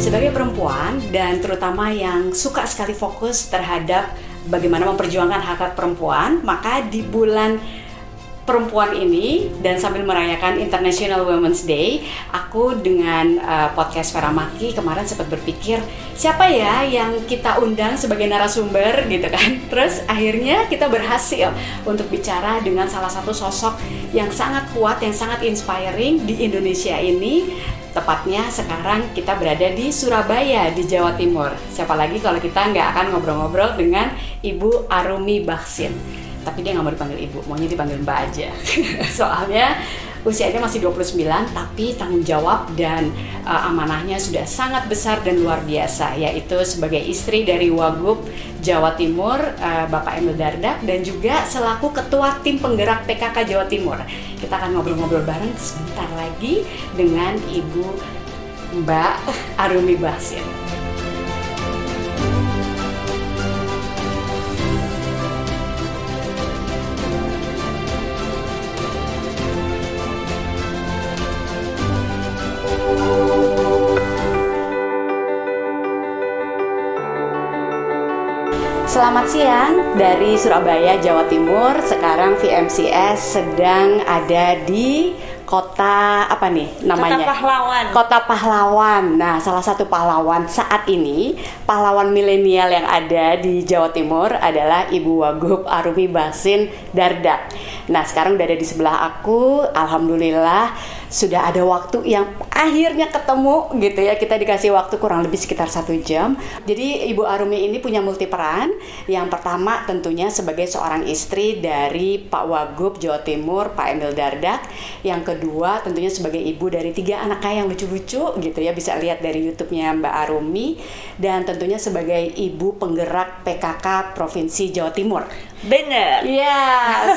Sebagai perempuan dan terutama yang suka sekali fokus terhadap bagaimana memperjuangkan hak hak perempuan, maka di bulan perempuan ini dan sambil merayakan International Women's Day, aku dengan uh, podcast Feramaki kemarin sempat berpikir siapa ya yang kita undang sebagai narasumber gitu kan. Terus akhirnya kita berhasil untuk bicara dengan salah satu sosok yang sangat kuat, yang sangat inspiring di Indonesia ini. Tepatnya sekarang kita berada di Surabaya di Jawa Timur. Siapa lagi kalau kita nggak akan ngobrol-ngobrol dengan Ibu Arumi Baksin tapi dia nggak mau dipanggil ibu, maunya dipanggil mbak aja. Soalnya usianya masih 29 tapi tanggung jawab dan uh, amanahnya sudah sangat besar dan luar biasa yaitu sebagai istri dari Wagub Jawa Timur uh, Bapak Emil Dardak dan juga selaku ketua tim penggerak PKK Jawa Timur. Kita akan ngobrol-ngobrol bareng sebentar lagi dengan Ibu Mbak Arumi Basir. Siang dari Surabaya, Jawa Timur. Sekarang VMCS sedang ada di kota apa nih namanya? Kota Pahlawan. Kota Pahlawan. Nah, salah satu pahlawan saat ini, pahlawan milenial yang ada di Jawa Timur adalah Ibu Wagub Arumi Basin Dardak. Nah, sekarang udah ada di sebelah aku. Alhamdulillah sudah ada waktu yang akhirnya ketemu gitu ya kita dikasih waktu kurang lebih sekitar satu jam jadi Ibu Arumi ini punya multi peran yang pertama tentunya sebagai seorang istri dari Pak Wagub Jawa Timur Pak Emil Dardak yang kedua tentunya sebagai ibu dari tiga anaknya yang lucu-lucu gitu ya bisa lihat dari YouTube-nya Mbak Arumi dan tentunya sebagai ibu penggerak PKK Provinsi Jawa Timur Bener. Iya,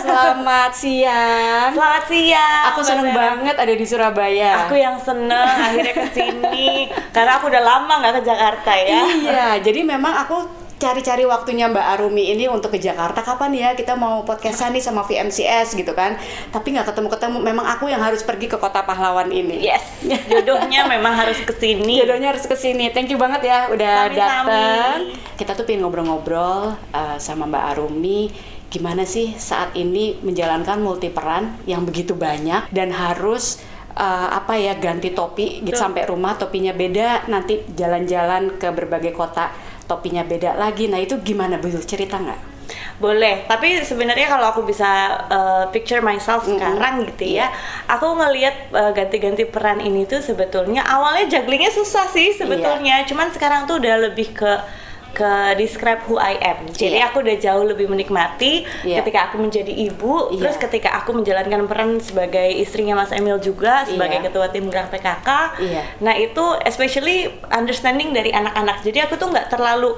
selamat siang. Selamat siang. Aku seneng Bener. banget ada di Surabaya. Aku yang seneng akhirnya ke sini karena aku udah lama nggak ke Jakarta ya. Iya, jadi memang aku cari-cari waktunya Mbak Arumi ini untuk ke Jakarta. Kapan ya kita mau podcastan nih sama VMCS gitu kan? Tapi nggak ketemu-ketemu. Memang aku yang harus pergi ke kota pahlawan ini. Yes, jodohnya memang harus ke sini. jodohnya harus ke sini. Thank you banget ya udah datang kita tuh pengen ngobrol-ngobrol uh, sama Mbak Arumi. Gimana sih saat ini menjalankan multi peran yang begitu banyak dan harus uh, apa ya ganti topi gitu sampai rumah topinya beda nanti jalan-jalan ke berbagai kota topinya beda lagi nah itu gimana Bu cerita nggak? Boleh, tapi sebenarnya kalau aku bisa uh, picture myself Mm-mm. sekarang gitu ya, aku ngelihat uh, ganti-ganti peran ini tuh sebetulnya awalnya jugglingnya susah sih Iya. sebetulnya, cuman sekarang tuh udah lebih ke ke describe who I am. Jadi Iya. aku udah jauh lebih menikmati Iya. ketika aku menjadi ibu, Iya. terus ketika aku menjalankan peran sebagai istrinya Mas Emil juga sebagai Iya. ketua tim gerak PKK. Iya. Nah itu especially understanding dari anak-anak. Jadi aku tuh nggak terlalu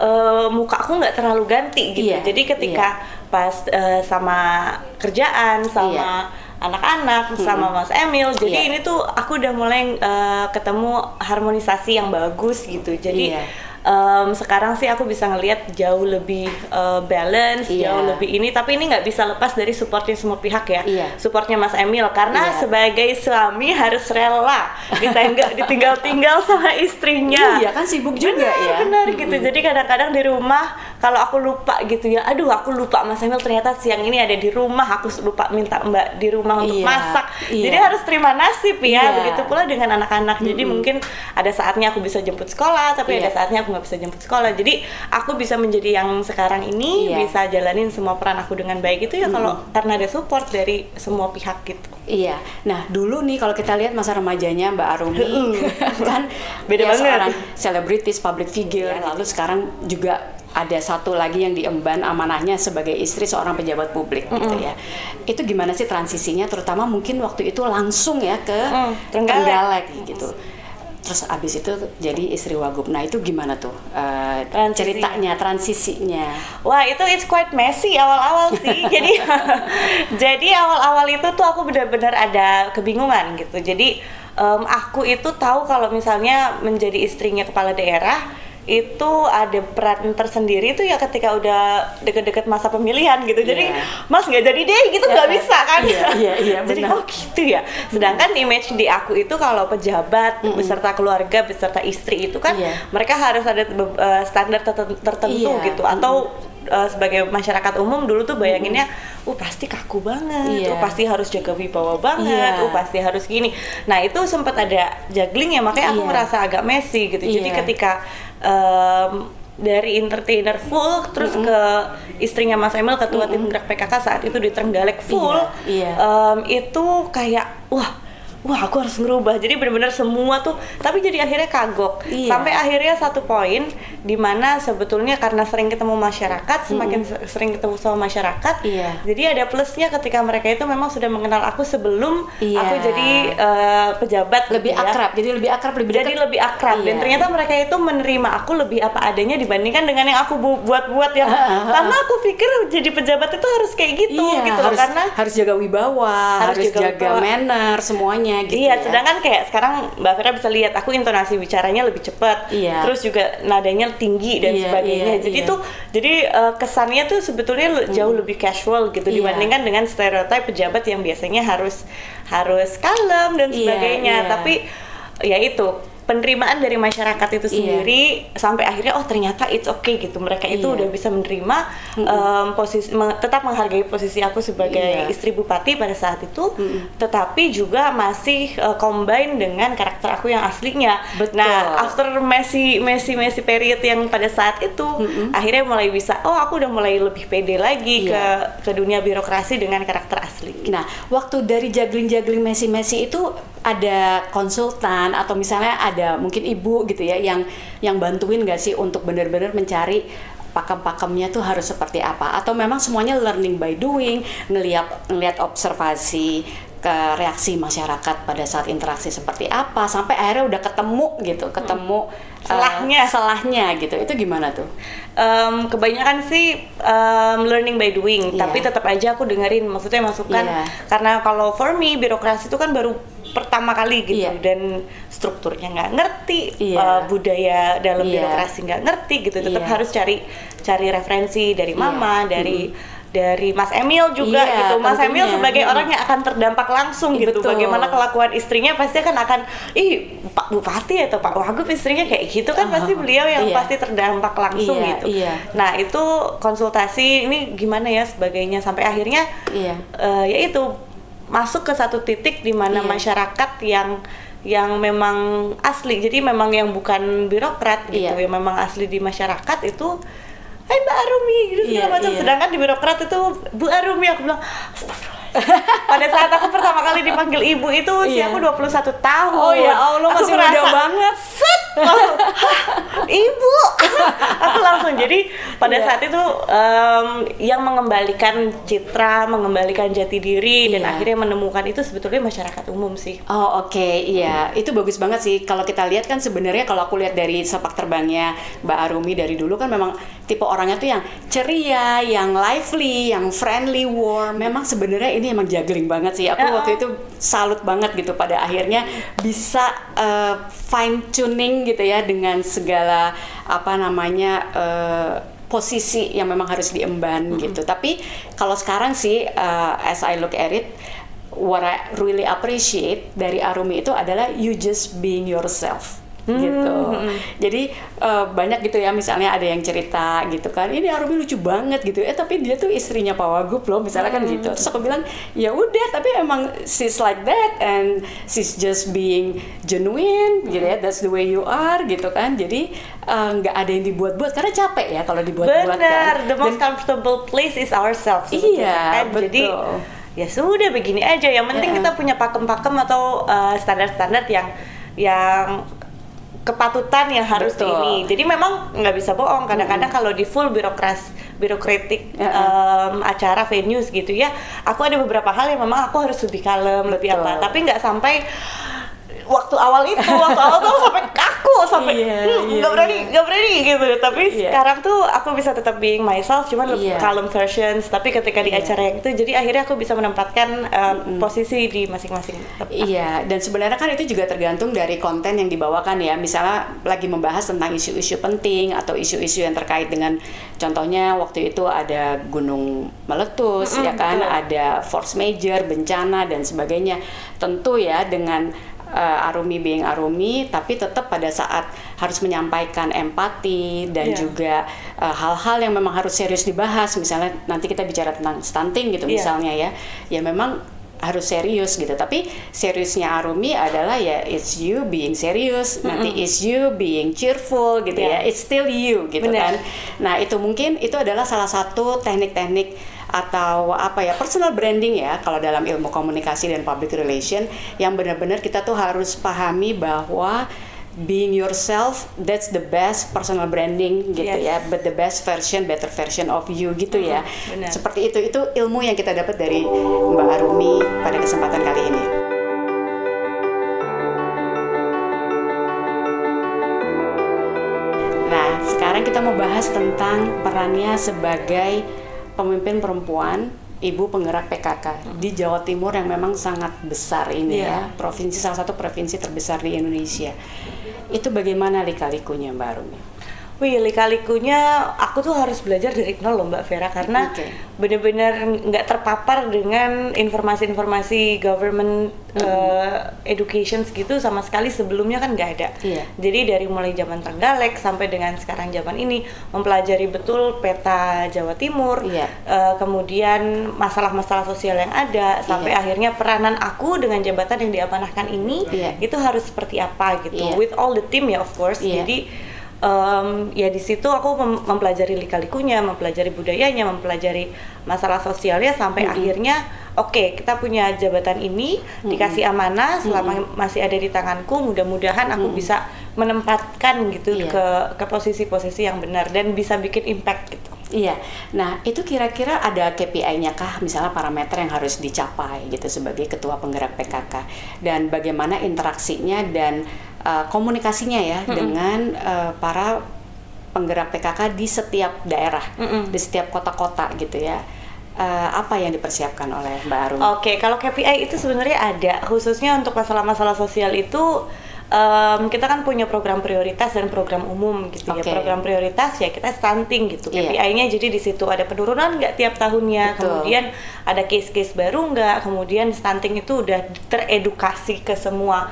eh, muka aku nggak terlalu ganti gitu. Iya, Jadi ketika pas eh, sama kerjaan sama Iya. anak-anak sama Mas Emil, Iya. jadi ini tuh aku udah mulai eh, ketemu harmonisasi yang bagus gitu. Jadi Iya. Em, sekarang sih aku bisa ngelihat jauh lebih eh, balance, Iya. jauh lebih ini. Tapi ini nggak bisa lepas dari supportnya semua pihak ya. Iya. Supportnya Mas Emil karena Iya. sebagai suami harus rela ditinggal ditinggal-tinggal sama istrinya. Iya kan sibuk juga benar, ya Benar gitu. Jadi kadang-kadang di rumah kalau aku lupa gitu ya, aduh aku lupa Mas Emil ternyata siang ini ada di rumah, aku lupa minta Mbak di rumah untuk Iya, masak. iya. Jadi harus terima nasib ya. Iya. Begitu pula dengan anak-anak. Jadi mungkin ada saatnya aku bisa jemput sekolah, tapi Iya. ada saatnya aku nggak bisa jemput sekolah. Jadi aku bisa menjadi yang sekarang ini Iya. bisa jalanin semua peran aku dengan baik itu ya kalau karena ada support dari semua pihak gitu. Iya, nah dulu nih kalau kita lihat masa remajanya Mbak Arumi kan Beda ya, banget. seorang selebritis, public figure, lalu sekarang juga ada satu lagi yang diemban amanahnya sebagai istri seorang pejabat publik gitu ya. Itu gimana sih transisinya, terutama mungkin waktu itu langsung ya ke Mm, Trenggalek. Trenggalek gitu. Terus abis itu jadi istri Wagub. Nah itu gimana tuh eh, Transisinya. ceritanya, transisinya? Wah itu it's quite messy awal-awal sih. jadi jadi awal-awal itu tuh aku benar-benar ada kebingungan gitu. Jadi em, aku itu tahu kalau misalnya menjadi istrinya kepala daerah itu ada peran tersendiri tuh ya ketika udah deket-deket masa pemilihan gitu. Jadi Iya. Mas nggak jadi deh gitu nggak Iya. bisa kan? Iya, iya, iya, Jadi benar. oh gitu ya. Sedangkan image di aku itu kalau pejabat beserta keluarga beserta istri itu kan Iya. mereka harus ada eh, standar terten- tertentu Iya. gitu atau eh, sebagai masyarakat umum dulu tuh bayanginnya, uh pasti kaku banget, Iya. uh pasti harus jaga wibawa banget, Iya. uh pasti harus gini. Nah itu sempat ada juggling ya, makanya aku Iya. merasa agak messy gitu. Jadi Iya. ketika em, dari entertainer full terus ke istrinya Mas Emil ketua tim gerak PKK saat itu di Trenggalek full Iya, iya. em, itu kayak wah wah aku harus ngerubah jadi benar-benar semua tuh tapi jadi akhirnya kagok Iya. sampai akhirnya satu poin di mana sebetulnya karena sering ketemu masyarakat semakin se- sering ketemu sama masyarakat Iya. jadi ada plusnya ketika mereka itu memang sudah mengenal aku sebelum Iya. aku jadi eh, pejabat lebih ya. akrab jadi lebih akrab lebih jadi dekat lebih akrab dan Iya. ternyata mereka itu menerima aku lebih apa adanya dibandingkan dengan yang aku bu- buat-buat yang karena aku pikir jadi pejabat itu harus kayak gitu iya, gitu loh harus, karena harus jaga wibawa Harus harus, jaga jaga, manner semuanya gitu iya, ya. sedangkan kayak sekarang Mbak Vera bisa lihat aku intonasi bicaranya lebih cepat, Iya. terus juga nadanya tinggi dan Iya, sebagainya. iya, jadi iya. tuh, jadi eh, kesannya tuh sebetulnya le- jauh lebih casual gitu Iya. dibandingkan dengan stereotip pejabat yang biasanya harus harus kalem dan Iya, sebagainya. iya. Tapi ya itu penerimaan dari masyarakat itu Iya. sendiri sampai akhirnya oh ternyata it's okay gitu mereka itu Iya. udah bisa menerima em, posisi me- tetap menghargai posisi aku sebagai Iya. istri bupati pada saat itu tetapi juga masih eh, combine dengan karakter aku yang aslinya Betul. nah after Messi Messi Messi period yang pada saat itu akhirnya mulai bisa oh aku udah mulai lebih pede lagi Iya. ke ke dunia birokrasi dengan karakter asli Nah, waktu dari juggling-juggling Messi-Messi itu ada konsultan atau misalnya ada mungkin ibu gitu ya yang yang bantuin nggak sih untuk benar-benar mencari pakem-pakemnya tuh harus seperti apa atau memang semuanya learning by doing ngelihat ngelihat observasi ke reaksi masyarakat pada saat interaksi seperti apa sampai akhirnya udah ketemu gitu ketemu eh, Selahnya. selahnya gitu itu gimana tuh Em, kebanyakan sih em, learning by doing, Iya. tapi tetap aja aku dengerin, maksudnya masukan Iya. karena kalau for me birokrasi itu kan baru pertama kali gitu Iya. dan strukturnya nggak ngerti, Iya. eh, budaya dalam Iya. birokrasi nggak ngerti gitu, tetap Iya. harus cari cari referensi dari Iya. mama, dari dari Mas Emil juga Iya, gitu. Mas Emil tentunya. sebagai Mm. orang yang akan terdampak langsung Iya, gitu. betul. Bagaimana kelakuan istrinya pasti kan akan ih Pak Bupati atau Pak Wagub istrinya kayak gitu kan pasti beliau yang Iya. pasti terdampak langsung Iya, gitu. iya. Nah itu konsultasi ini gimana ya sebagainya sampai akhirnya Iya. eh, ya itu masuk ke satu titik di mana Iya. masyarakat yang yang memang asli jadi memang yang bukan birokrat gitu Iya. yang memang asli di masyarakat itu Hai Mbak Arumi gitu segala Iya, macam iya. sedangkan di birokrat itu Bu Arumi aku bilang "Astagfirullah." Pada saat aku pertama kali dipanggil ibu itu usia Iya. aku 21 tahun Oh ya Allah, masih muda banget. set langsung, "Hah, ibu aku langsung jadi pada Iya. saat itu em, yang mengembalikan citra mengembalikan jati diri dan Iya. akhirnya menemukan itu sebetulnya masyarakat umum sih Oh oke, iya itu bagus banget sih. Kalau kita lihat kan sebenarnya kalau aku lihat dari sepak terbangnya Mbak Arumi dari dulu kan memang tipe orangnya tuh yang ceria, yang lively, yang friendly, warm. Memang sebenarnya ini emang juggling banget sih. Aku Ya. waktu itu salut banget gitu pada akhirnya bisa fine tuning gitu ya dengan segala apa namanya eh, posisi yang memang harus diemban gitu. Tapi kalau sekarang sih eh, as I look at it what I really appreciate dari Arumi itu adalah you just being yourself gitu. Jadi eh, banyak gitu ya misalnya ada yang cerita gitu kan, ini Arumi lucu banget gitu. Eh tapi dia tuh istrinya Pak Wagub loh misalnya kan gitu. Terus aku bilang, ya udah tapi emang she's like that and she's just being genuine gitu ya. That's the way you are gitu kan. Jadi eh, nggak ada yang dibuat-buat karena capek ya kalau dibuat-buat benar kan. the most Dan- comfortable place is ourselves Iya, kan? jadi betul. ya sudah begini aja yang penting Iya. kita punya pakem-pakem atau uh, standar-standar yang yang kepatutan yang harus Betul. ini jadi memang nggak bisa bohong kadang-kadang kalau di full birokras birokratik Iya. um, acara venues gitu ya aku ada beberapa hal yang memang aku harus lebih kalem lebih Betul. apa tapi nggak sampai waktu awal itu waktu awal tuh sampai kaku sampai Iya, "Hmm, iya, nggak berani iya. nggak berani gitu tapi Iya. sekarang tuh aku bisa tetap being myself cuman lebih Iya. calm versions tapi ketika di Iya. acara yang itu jadi akhirnya aku bisa menempatkan uh, posisi di masing-masing. Iya, dan sebenarnya kan itu juga tergantung dari konten yang dibawakan ya. Misalnya lagi membahas tentang isu-isu penting atau isu-isu yang terkait dengan contohnya waktu itu ada gunung meletus ya kan, betul. ada force major, bencana dan sebagainya. Tentu ya dengan uh, Arumi being Arumi, tapi tetap pada saat harus menyampaikan empati dan Iya. juga uh, hal-hal yang memang harus serius dibahas. Misalnya nanti kita bicara tentang stunting gitu Iya. misalnya ya, ya memang harus serius gitu. Tapi seriusnya Arumi adalah ya it's you being serius, nanti it's you being cheerful gitu Iya. ya. It's still you gitu Benar. kan. Nah, itu mungkin itu adalah salah satu teknik-teknik atau apa ya personal branding ya kalau dalam ilmu komunikasi dan public relation yang benar-benar kita tuh harus pahami bahwa being yourself that's the best personal branding gitu Yes. ya but the best version better version of you gitu ya benar. seperti itu itu ilmu yang kita dapat dari Mbak Arumi pada kesempatan kali ini Nah, sekarang kita mau bahas tentang perannya sebagai pemimpin perempuan, ibu penggerak PKK di Jawa Timur yang memang sangat besar ini Iya. ya, provinsi salah satu provinsi terbesar di Indonesia. Itu bagaimana lika-likunya Mbak Arumi? Wih, lika-likunya aku tuh harus belajar dari nol loh Mbak Vera karena Oke. bener-bener nggak terpapar dengan informasi-informasi government uh, education gitu sama sekali sebelumnya kan nggak ada. Iya. Jadi dari mulai zaman Trenggalek sampai dengan sekarang zaman ini mempelajari betul peta Jawa Timur, Iya. uh, kemudian masalah-masalah sosial yang ada sampai Iya. akhirnya peranan aku dengan jabatan yang diamanahkan ini Iya. itu harus seperti apa gitu. Iya. With all the team ya of course. Iya. Jadi em, ya di situ aku mem- mempelajari lika-likunya, mempelajari budayanya, mempelajari masalah sosialnya sampai akhirnya oke kita punya jabatan ini dikasih amanah selama masih ada di tanganku mudah-mudahan aku bisa menempatkan gitu Iya. ke ke posisi-posisi yang benar dan bisa bikin impact gitu. Iya, nah itu kira-kira ada KPI-nya kah, misalnya parameter yang harus dicapai gitu sebagai ketua penggerak PKK dan bagaimana interaksinya dan uh, komunikasinya ya dengan uh, para penggerak PKK di setiap daerah, Mm-mm. di setiap kota-kota gitu ya. Uh, apa yang dipersiapkan oleh Mbak Arum? Oke, kalau KPI itu sebenarnya ada, khususnya untuk masalah-masalah sosial itu em, kita kan punya program prioritas dan program umum gitu Oke. ya. Program prioritas ya kita stunting gitu. Iya. KPI-nya jadi di situ ada penurunan nggak tiap tahunnya, Betul. kemudian ada case-case baru nggak, kemudian stunting itu udah teredukasi ke semua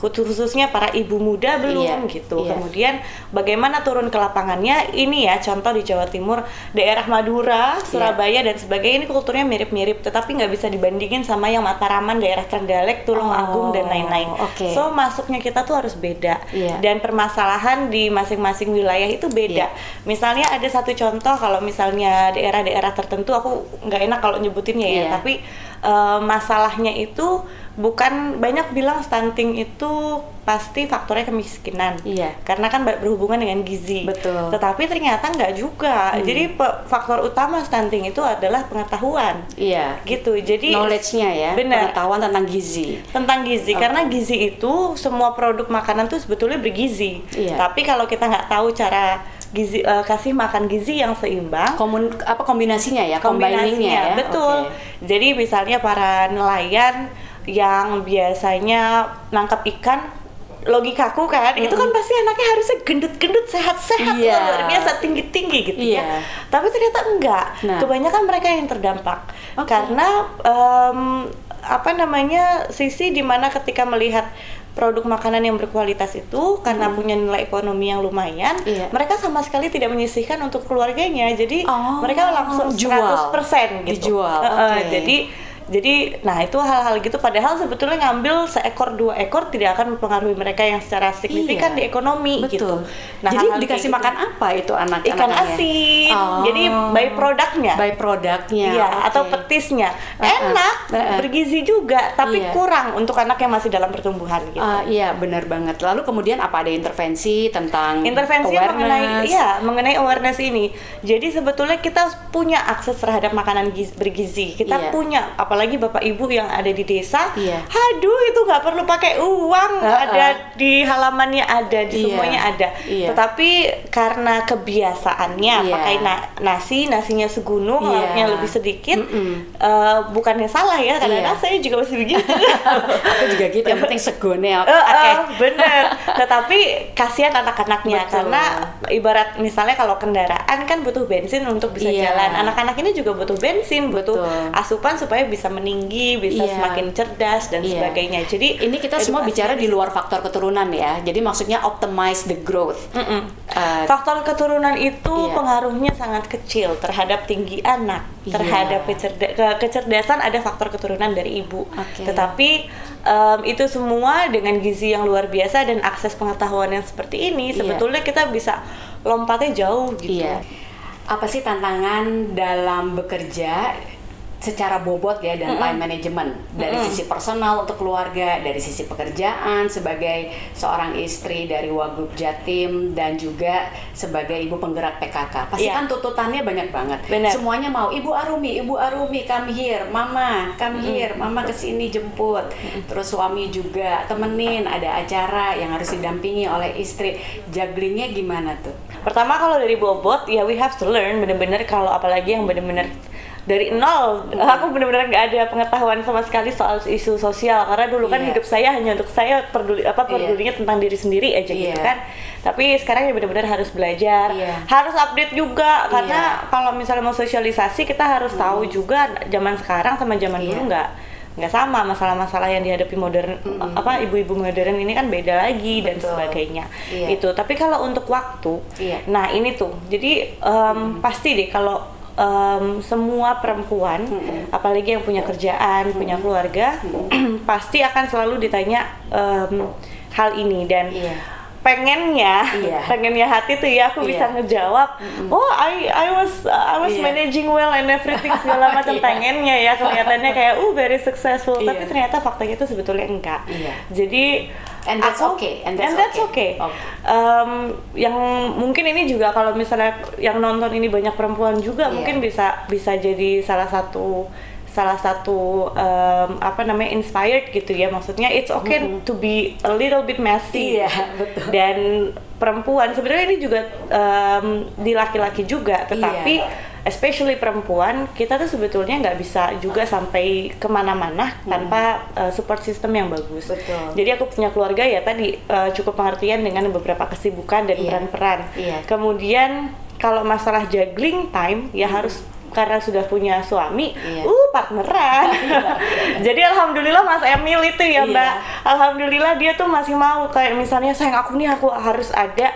khususnya para ibu muda belum Iya, gitu. iya. Kemudian bagaimana turun ke lapangannya? Ini ya contoh di Jawa Timur, daerah Madura, Iya. Surabaya dan sebagainya ini kulturnya mirip-mirip, tetapi nggak bisa dibandingin sama yang Mataraman, daerah Trenggalek, Tulung Oh, Agung dan lain-lain. oke. So masuknya kita tuh harus beda Iya. dan permasalahan di masing-masing wilayah itu beda. Iya. Misalnya ada satu contoh kalau misalnya daerah-daerah tertentu aku nggak enak kalau nyebutinnya ya, Iya. tapi eh, masalahnya itu bukan banyak bilang stunting itu pasti faktornya kemiskinan. Iya. Karena kan ber- berhubungan dengan gizi. Betul. Tetapi ternyata nggak juga. Jadi pe- faktor utama stunting itu adalah pengetahuan. Iya, Gitu. Jadi knowledge-nya ya, Benar. pengetahuan tentang gizi. tentang gizi Oke. karena gizi itu semua produk makanan tuh sebetulnya bergizi. Iya. Tapi kalau kita nggak tahu cara gizi eh, kasih makan gizi yang seimbang, Komun apa kombinasinya ya, combiningnya ya. betul. Oke. Jadi misalnya para nelayan yang biasanya nangkap ikan logikaku kan itu kan pasti anaknya harusnya gendut-gendut sehat-sehat Iya. luar biasa tinggi-tinggi gitu Iya. ya tapi ternyata enggak Nah. kebanyakan mereka yang terdampak Oke. karena em, apa namanya sisi di mana ketika melihat produk makanan yang berkualitas itu karena punya nilai ekonomi yang lumayan Hmm. Iya. mereka sama sekali tidak menyisihkan untuk keluarganya jadi Oh, mereka langsung jual. 100% gitu Dijual, Heeh, oke. jadi jadi nah itu hal-hal gitu padahal sebetulnya ngambil seekor dua ekor tidak akan mempengaruhi mereka yang secara signifikan Iya. di ekonomi Betul. gitu nah Jadi hal-hal dikasih kayak makan gitu. apa itu anak ikan asin Oh. jadi by produknya by produknya. Iya, oke. atau petisnya. Uh-uh. Enak, Uh-uh. bergizi juga, tapi Iya. kurang untuk anak yang masih dalam pertumbuhan gitu. Ah, iya benar banget. Lalu kemudian apa ada intervensi tentang Intervensi mengenai iya, mengenai awareness ini. Jadi sebetulnya kita punya akses terhadap makanan giz- bergizi. Kita Iya. punya apalagi apalagi bapak ibu yang ada di desa Iya. aduh itu nggak perlu pakai uang Uh-uh. ada di halamannya ada di Iya. semuanya ada Iya. tetapi karena kebiasaannya Iya. pakai na- nasi nasinya segunung Iya. lauknya lebih sedikit Mm-mm. eh, bukannya salah ya kadang-kadang Iya. saya juga masih begitu Aku juga gitu, yang penting segone oke. Eh, eh, bener. Tetapi kasihan anak-anaknya karena ibarat misalnya kalau kendaraan kan butuh bensin untuk bisa Iya. jalan. Anak-anak ini juga butuh bensin, butuh Betul. asupan supaya bisa meninggi, bisa Iya. semakin cerdas dan Iya. sebagainya. Jadi Ini kita semua bicara di luar faktor keturunan ya. Jadi maksudnya optimize the growth. Mm-mm. Eh, Faktor keturunan itu Iya. pengaruhnya sangat kecil terhadap tinggi anak, Iya. terhadap kecerda- ke- kecerdasan ada faktor keturunan dari ibu. Oke. Tetapi em, itu semua dengan gizi yang luar biasa dan akses pengetahuan yang seperti ini, Iya. sebetulnya kita bisa lompatnya jauh gitu. Iya. Apa sih tantangan dalam bekerja secara bobot ya dan time management dari Mm-mm. sisi personal untuk keluarga, dari sisi pekerjaan sebagai seorang istri dari Wagub Jatim dan juga sebagai ibu penggerak PKK. Pasti Iya. kan tuntutannya banyak banget. Benar. Semuanya mau Ibu Arumi, Ibu Arumi come here, Mama come here, Mama ke sini jemput. Terus suami juga temenin, ada acara yang harus didampingi oleh istri. Jugglingnya gimana tuh? Pertama kalau dari bobot ya we have to learn bener-bener kalau apalagi yang bener-bener dari nol aku bener-bener nggak ada pengetahuan sama sekali soal isu sosial karena dulu kan Iya. hidup saya hanya untuk saya peduli apa Iya. pedulinya tentang diri sendiri aja gitu Iya. kan tapi sekarang ya bener-bener harus belajar Iya. harus update juga karena Iya. kalau misalnya mau sosialisasi kita harus tahu juga zaman sekarang sama zaman Iya. dulu nggak nggak sama masalah-masalah yang dihadapi modern apa ibu-ibu modern ini kan beda lagi dan Betul. sebagainya Iya. itu tapi kalau untuk waktu Iya. nah ini tuh jadi em, pasti deh kalau em, semua perempuan apalagi yang punya kerjaan punya keluarga pasti akan selalu ditanya em, hal ini dan Iya. pengennya Iya. pengennya hati tuh ya aku bisa Iya. ngejawab oh I I was I was Iya. managing well and everything segala macam Iya. pengennya ya kelihatannya kayak uh very successful tapi Iya. ternyata faktanya itu sebetulnya enggak Iya. jadi And that's aku- okay, and that's okay. okay. Okay. Em, yang mungkin ini juga kalau misalnya yang nonton ini banyak perempuan juga Iya. mungkin bisa bisa jadi salah satu salah satu em, apa namanya inspired gitu ya maksudnya it's okay to be a little bit messy Iya, betul. dan perempuan sebenarnya ini juga em, di laki-laki juga tetapi Iya. especially perempuan kita tuh sebetulnya nggak bisa juga sampai ke mana-mana tanpa uh, support system yang bagus Betul. jadi aku punya keluarga ya tadi uh, cukup pengertian dengan beberapa kesibukan dan Iya. peran-peran Iya. kemudian kalau masalah juggling time ya harus karena sudah punya suami, Iya. uh partneran. Jadi alhamdulillah Mas Emil itu ya Iya. Mbak, alhamdulillah dia tuh masih mau kayak misalnya sayang aku nih aku harus ada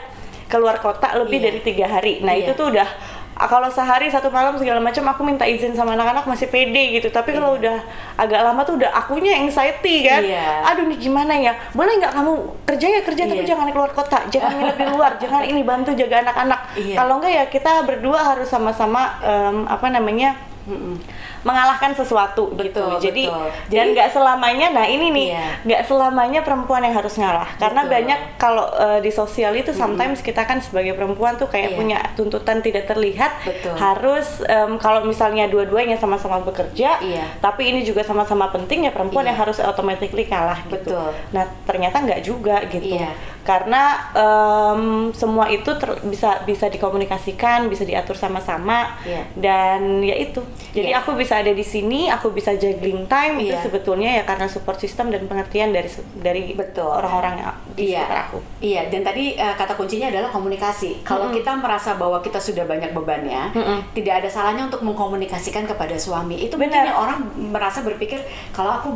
keluar kota lebih Iya. dari tiga hari. Nah Iya. itu tuh udah ah, kalau sehari satu malam segala macam aku minta izin sama anak-anak masih pede gitu. Tapi kalau udah agak lama tuh udah akunya anxiety kan. Iya. Aduh nih gimana ya? Boleh nggak kamu kerja ya kerja tapi Iya. jangan keluar kota, jangan nginep di luar, jangan ini bantu jaga anak-anak. Iya. Kalau enggak ya kita berdua harus sama-sama em, apa namanya Mm-mm. mengalahkan sesuatu Betul, gitu. Jadi betul. dan Jadi- nggak selamanya. Nah ini nih Iya. nggak selamanya perempuan yang harus ngalah. Karena Betul. banyak kalau eh, di sosial itu sometimes kita kan sebagai perempuan tuh kayak Iya. punya tuntutan tidak terlihat Betul. harus em, kalau misalnya dua-duanya sama-sama bekerja, Iya. tapi ini juga sama-sama penting ya perempuan Iya. yang harus automatically kalah gitu. Betul. Nah ternyata nggak juga gitu. Iya. Karena em, semua itu ter- bisa bisa dikomunikasikan, bisa diatur sama-sama Iya. dan ya itu. Jadi Iya. aku bisa ada di sini, aku bisa juggling time itu Iya. sebetulnya ya karena support system dan pengertian dari dari Betul. orang-orang yang di Iya, sekitar aku. iya. Dan tadi eh, kata kuncinya adalah komunikasi. Kalau kita merasa bahwa kita sudah banyak bebannya, Mm-mm. tidak ada salahnya untuk mengkomunikasikan kepada suami. Itu Benar. orang merasa berpikir kalau aku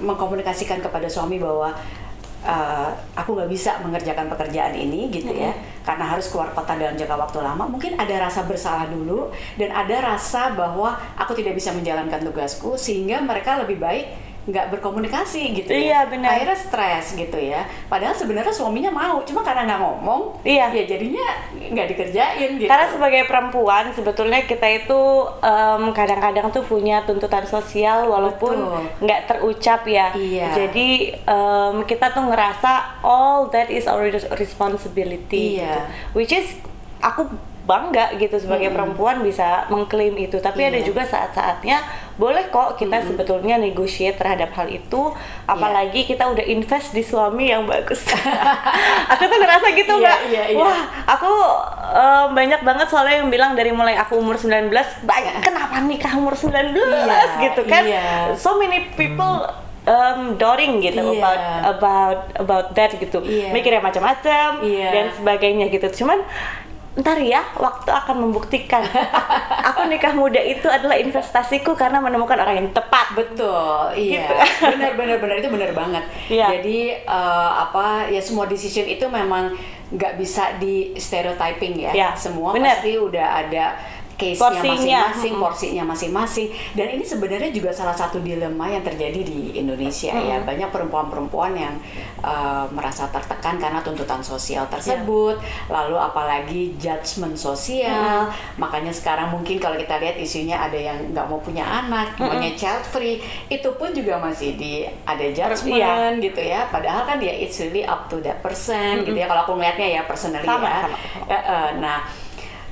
mengkomunikasikan kepada suami bahwa eh, aku nggak bisa mengerjakan pekerjaan ini gitu ya, karena harus keluar kota dalam jangka waktu lama. Mungkin ada rasa bersalah dulu dan ada rasa bahwa aku tidak bisa menjalankan tugasku, sehingga mereka lebih baik nggak berkomunikasi gitu Iya, ya. benar. Akhirnya stres gitu ya. Padahal sebenarnya suaminya mau, cuma karena nggak ngomong, Iya. ya jadinya nggak dikerjain gitu. Karena sebagai perempuan sebetulnya kita itu em, kadang-kadang tuh punya tuntutan sosial walaupun nggak terucap ya. Iya. Jadi em, kita tuh ngerasa all that is our res- responsibility. Iya. gitu. Which is aku bangga gitu sebagai Hmm. perempuan bisa mengklaim itu tapi ada Iya. juga saat-saatnya boleh kok kita sebetulnya negotiate terhadap hal itu apalagi kita udah invest di suami yang bagus aku tuh ngerasa gitu Iya, mbak iya, iya. wah aku eh, banyak banget soalnya yang bilang dari mulai aku umur 19 banyak kenapa nikah umur 19 Iya, gitu kan iya. so many people um, doting gitu Iya. about about about that gitu Iya. mikirnya macam-macam Iya. dan sebagainya gitu cuman ntar ya waktu akan membuktikan aku nikah muda itu adalah investasiku karena menemukan orang yang tepat Betul, iya. Gitu. Benar benar benar itu benar banget. Iya. Jadi eh, apa ya semua decision itu memang nggak bisa di stereotyping ya. Iya, Semua benar. pasti udah ada case-nya Porsinya. masing-masing, porsinya masing-masing. Dan ini sebenarnya juga salah satu dilema yang terjadi di Indonesia ya. Banyak perempuan-perempuan yang eh, merasa tertekan karena tuntutan sosial tersebut, lalu apalagi judgement sosial. Makanya sekarang mungkin kalau kita lihat isunya ada yang nggak mau punya anak, maunya child free, itu pun juga masih di ada judgement gitu ya. Padahal kan dia it's really up to that person gitu ya. Kalau aku ngelihatnya ya personally Sama, ya. sama. Eh, eh, nah,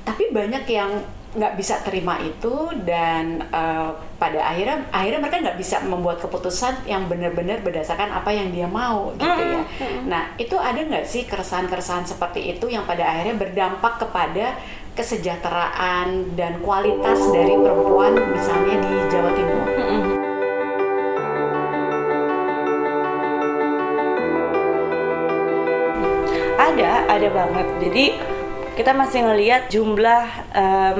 tapi banyak yang nggak bisa terima itu dan eh, pada akhirnya akhirnya mereka nggak bisa membuat keputusan yang benar-benar berdasarkan apa yang dia mau gitu ya. Nah itu ada nggak sih keresahan-keresahan seperti itu yang pada akhirnya berdampak kepada kesejahteraan dan kualitas dari perempuan misalnya di Jawa Timur? ada ada banget jadi kita masih ngelihat jumlah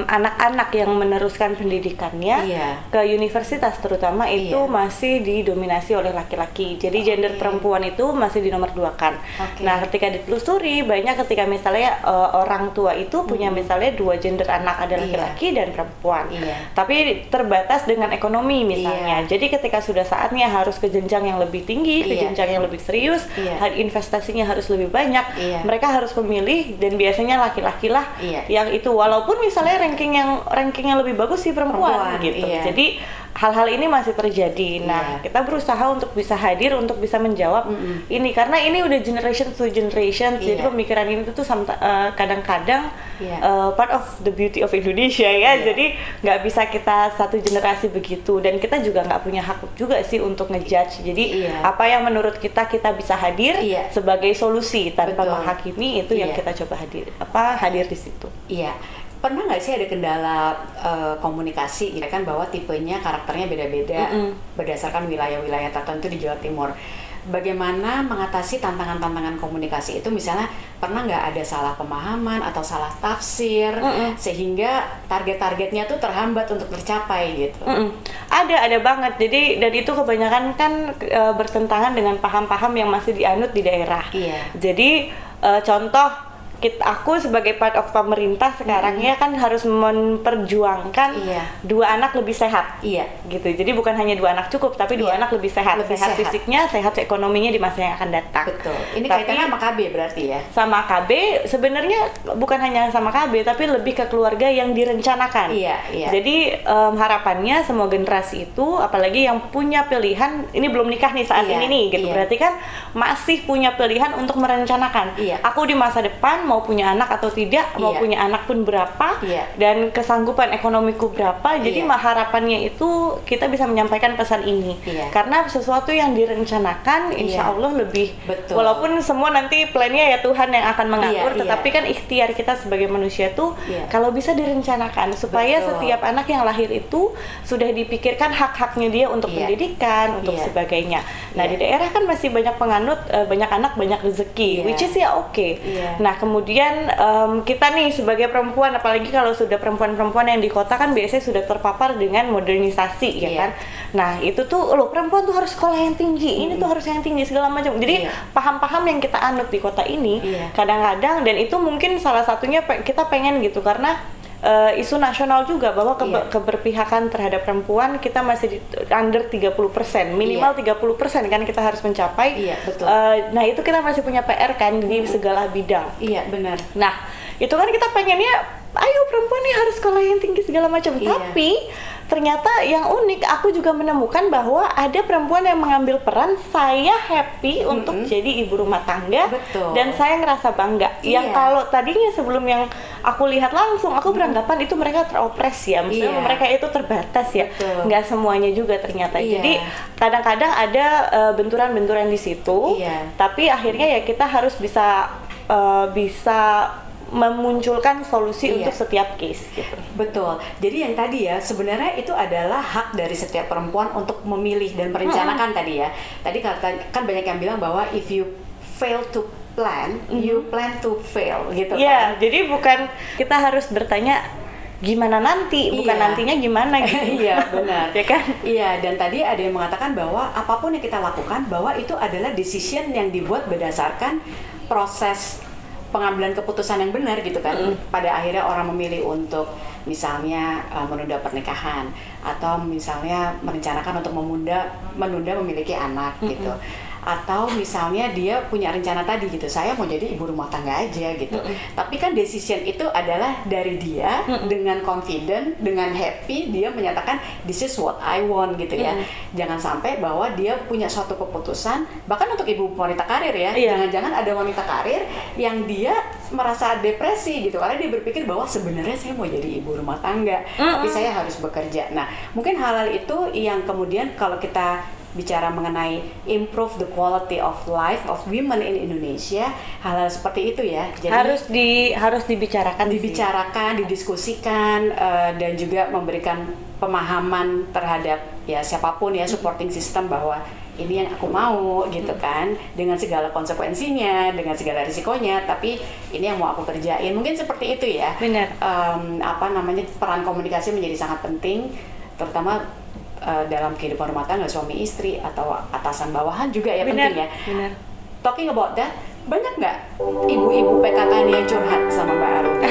anak-anak yang meneruskan pendidikannya Iya. ke universitas terutama itu Iya. masih didominasi oleh laki-laki. Jadi gender perempuan itu masih di nomor dua kan. Oke. Nah, ketika ditelusuri banyak ketika misalnya eh, orang tua itu punya misalnya dua gender anak ada Hmm. Iya. laki-laki dan perempuan. Iya. Tapi terbatas dengan ekonomi misalnya. Iya. Jadi ketika sudah saatnya harus ke jenjang yang lebih tinggi, ke Iya. jenjang yang lebih serius, Iya. investasinya harus lebih banyak. Iya. Mereka harus memilih dan biasanya laki-laki lah Iya. yang itu walaupun misalnya ranking yang ranking yang lebih bagus sih perempuan, Perempuan, gitu. iya. Jadi hal-hal ini masih terjadi. Nah, Iya. kita berusaha untuk bisa hadir untuk bisa menjawab ini karena ini udah generation to generation. Jadi Iya. pemikiran ini tuh eh, kadang-kadang Iya. eh, part of the beauty of Indonesia ya. Iya. Jadi nggak bisa kita satu generasi begitu dan kita juga nggak punya hak juga sih untuk ngejudge. Jadi Iya. apa yang menurut kita kita bisa hadir Iya. sebagai solusi tanpa Betul. menghakimi itu yang Iya. kita coba hadir apa hadir di situ. Iya. Pernah nggak sih ada kendala eh, komunikasi gitu kan bahwa tipenya karakternya beda-beda berdasarkan wilayah-wilayah tertentu di Jawa Timur. Bagaimana mengatasi tantangan-tantangan komunikasi itu misalnya pernah nggak ada salah pemahaman atau salah tafsir Mm-mm. sehingga target-targetnya tuh terhambat untuk tercapai gitu. Mm-mm. Ada, ada banget. Jadi dan itu kebanyakan kan e, bertentangan dengan paham-paham yang masih dianut di daerah. Iya. Jadi e, contoh kita, aku sebagai part of pemerintah sekarang ya kan harus memperjuangkan Iya. dua anak lebih sehat. Iya. Gitu. Jadi bukan hanya dua anak cukup, tapi dua Iya. anak lebih sehat. Lebih sehat, sehat. fisiknya, sehat ekonominya di masa yang akan datang. Betul. Ini Tapi- kaitannya sama KB berarti ya. sama KB sebenarnya bukan hanya sama KB tapi lebih ke keluarga yang direncanakan. Iya, iya. Jadi em, harapannya semua generasi itu apalagi yang punya pilihan ini belum nikah nih saat Iya, ini nih gitu. iya. Berarti kan masih punya pilihan untuk merencanakan. Iya. Aku di masa depan mau punya anak atau tidak, mau Iya. punya anak pun berapa Iya. dan kesanggupan ekonomiku berapa. Jadi Iya. harapannya itu kita bisa menyampaikan pesan ini. Karena sesuatu yang direncanakan insya. Allah lebih Betul. walaupun semua nanti plannya ya Tuhan yang akan mengatur tetapi kan ikhtiar kita sebagai manusia tuh kalau bisa direncanakan supaya Betul. setiap anak yang lahir itu sudah dipikirkan hak-haknya dia untuk Iya. pendidikan untuk Iya. sebagainya nah Iya. di daerah kan masih banyak penganut eh, banyak anak banyak rezeki Iya. which is ya oke Iya. nah kemudian em, kita nih sebagai perempuan apalagi kalau sudah perempuan-perempuan yang di kota kan biasanya sudah terpapar dengan modernisasi ya Iya. kan nah itu tuh loh perempuan tuh harus sekolah yang tinggi ini tuh harus yang tinggi segala macam jadi Iya. paham-paham yang kita anut di kota ini Iya. kadang-kadang dan itu mungkin salah satunya pe- kita pengen gitu karena eh, isu nasional juga bahwa kebe- Iya. keberpihakan terhadap perempuan kita masih di, under 30% minimal 30% kan kita harus mencapai Iya, betul. Eh, nah itu kita masih punya PR kan di segala bidang Iya, benar. Nah, itu kan kita pengennya ayo perempuan nih harus sekolah yang tinggi segala macam Iya. tapi ternyata yang unik aku juga menemukan bahwa ada perempuan yang mengambil peran saya happy untuk jadi ibu rumah tangga Betul. dan saya ngerasa bangga yang Iya. kalau tadinya sebelum yang aku lihat langsung aku beranggapan itu mereka teropres ya maksudnya Iya. mereka itu terbatas ya Betul. nggak semuanya juga ternyata Iya. jadi kadang-kadang ada eh, benturan-benturan di situ Iya. tapi akhirnya ya kita harus bisa eh, bisa memunculkan solusi Iya. untuk setiap case gitu. Betul. Jadi yang tadi ya sebenarnya itu adalah hak dari setiap perempuan untuk memilih dan merencanakan tadi ya. Tadi kata kan banyak yang bilang bahwa if you fail to plan, you plan to fail gitu Iya, kan. jadi bukan kita harus bertanya gimana nanti, bukan Iya. nantinya gimana gitu. Iya benar. ya kan? Iya dan tadi ada yang mengatakan bahwa apa pun yang kita lakukan bahwa itu adalah decision yang dibuat berdasarkan proses pengambilan keputusan yang benar gitu kan. Pada akhirnya orang memilih untuk misalnya uh, menunda pernikahan atau misalnya merencanakan untuk memunda menunda memiliki anak gitu. Atau misalnya dia punya rencana tadi gitu, saya mau jadi ibu rumah tangga aja gitu. Tapi kan decision itu adalah dari dia dengan confident, dengan happy dia menyatakan this is what I want gitu ya. Jangan sampai bahwa dia punya suatu keputusan bahkan untuk ibu wanita karir ya. Iya. Jangan-jangan ada wanita karir yang dia merasa depresi gitu karena dia berpikir bahwa sebenarnya saya mau jadi ibu rumah tangga, tapi saya harus bekerja. Nah, mungkin hal-hal itu yang kemudian kalau kita bicara mengenai improve the quality of life of women in Indonesia, hal-hal seperti itu ya. Jadi harus di harus dibicarakan sih. dibicarakan, didiskusikan eh, dan juga memberikan pemahaman terhadap ya siapa pun ya supporting system bahwa ini yang aku mau gitu kan dengan segala konsekuensinya, dengan segala risikonya, tapi ini yang mau aku kerjain. Mungkin seperti itu ya. Benar. Em, apa namanya peran komunikasi menjadi sangat penting terutama eh, dalam kehidupan rumah tangga suami istri atau atasan bawahan juga ya Benar, penting ya. benar. Talking about that, banyak nggak ibu-ibu PKK ini yang curhat sama Mbak Aru?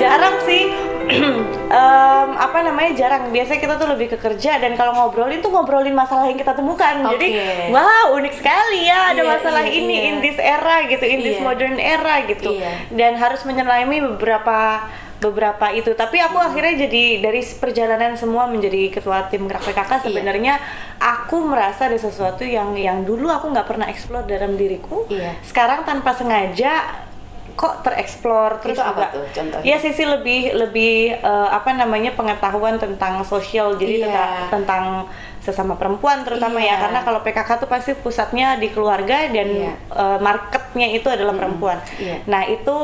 jarang sih Em, apa namanya jarang biasanya kita tuh lebih ke kerja dan kalau ngobrolin tuh ngobrolin masalah yang kita temukan jadi Oke. wow unik sekali ya ada Iya, masalah iya, ini iya. in this era gitu in this Iya. modern era gitu Iya. dan harus menyelami beberapa beberapa itu tapi aku akhirnya jadi dari perjalanan semua menjadi ketua tim gerak PKK Iya. sebenarnya aku merasa ada sesuatu yang yang dulu aku nggak pernah explore dalam diriku Iya. sekarang tanpa sengaja kok tereksplor terus Itu apa juga tuh contohnya? ya sisi lebih lebih eh, apa namanya pengetahuan tentang sosial jadi Iya. tentang, tentang sesama perempuan terutama ya Iya. karena kalau PKK tuh pasti pusatnya di keluarga dan Iya. eh, marketnya itu adalah perempuan Iya. nah itu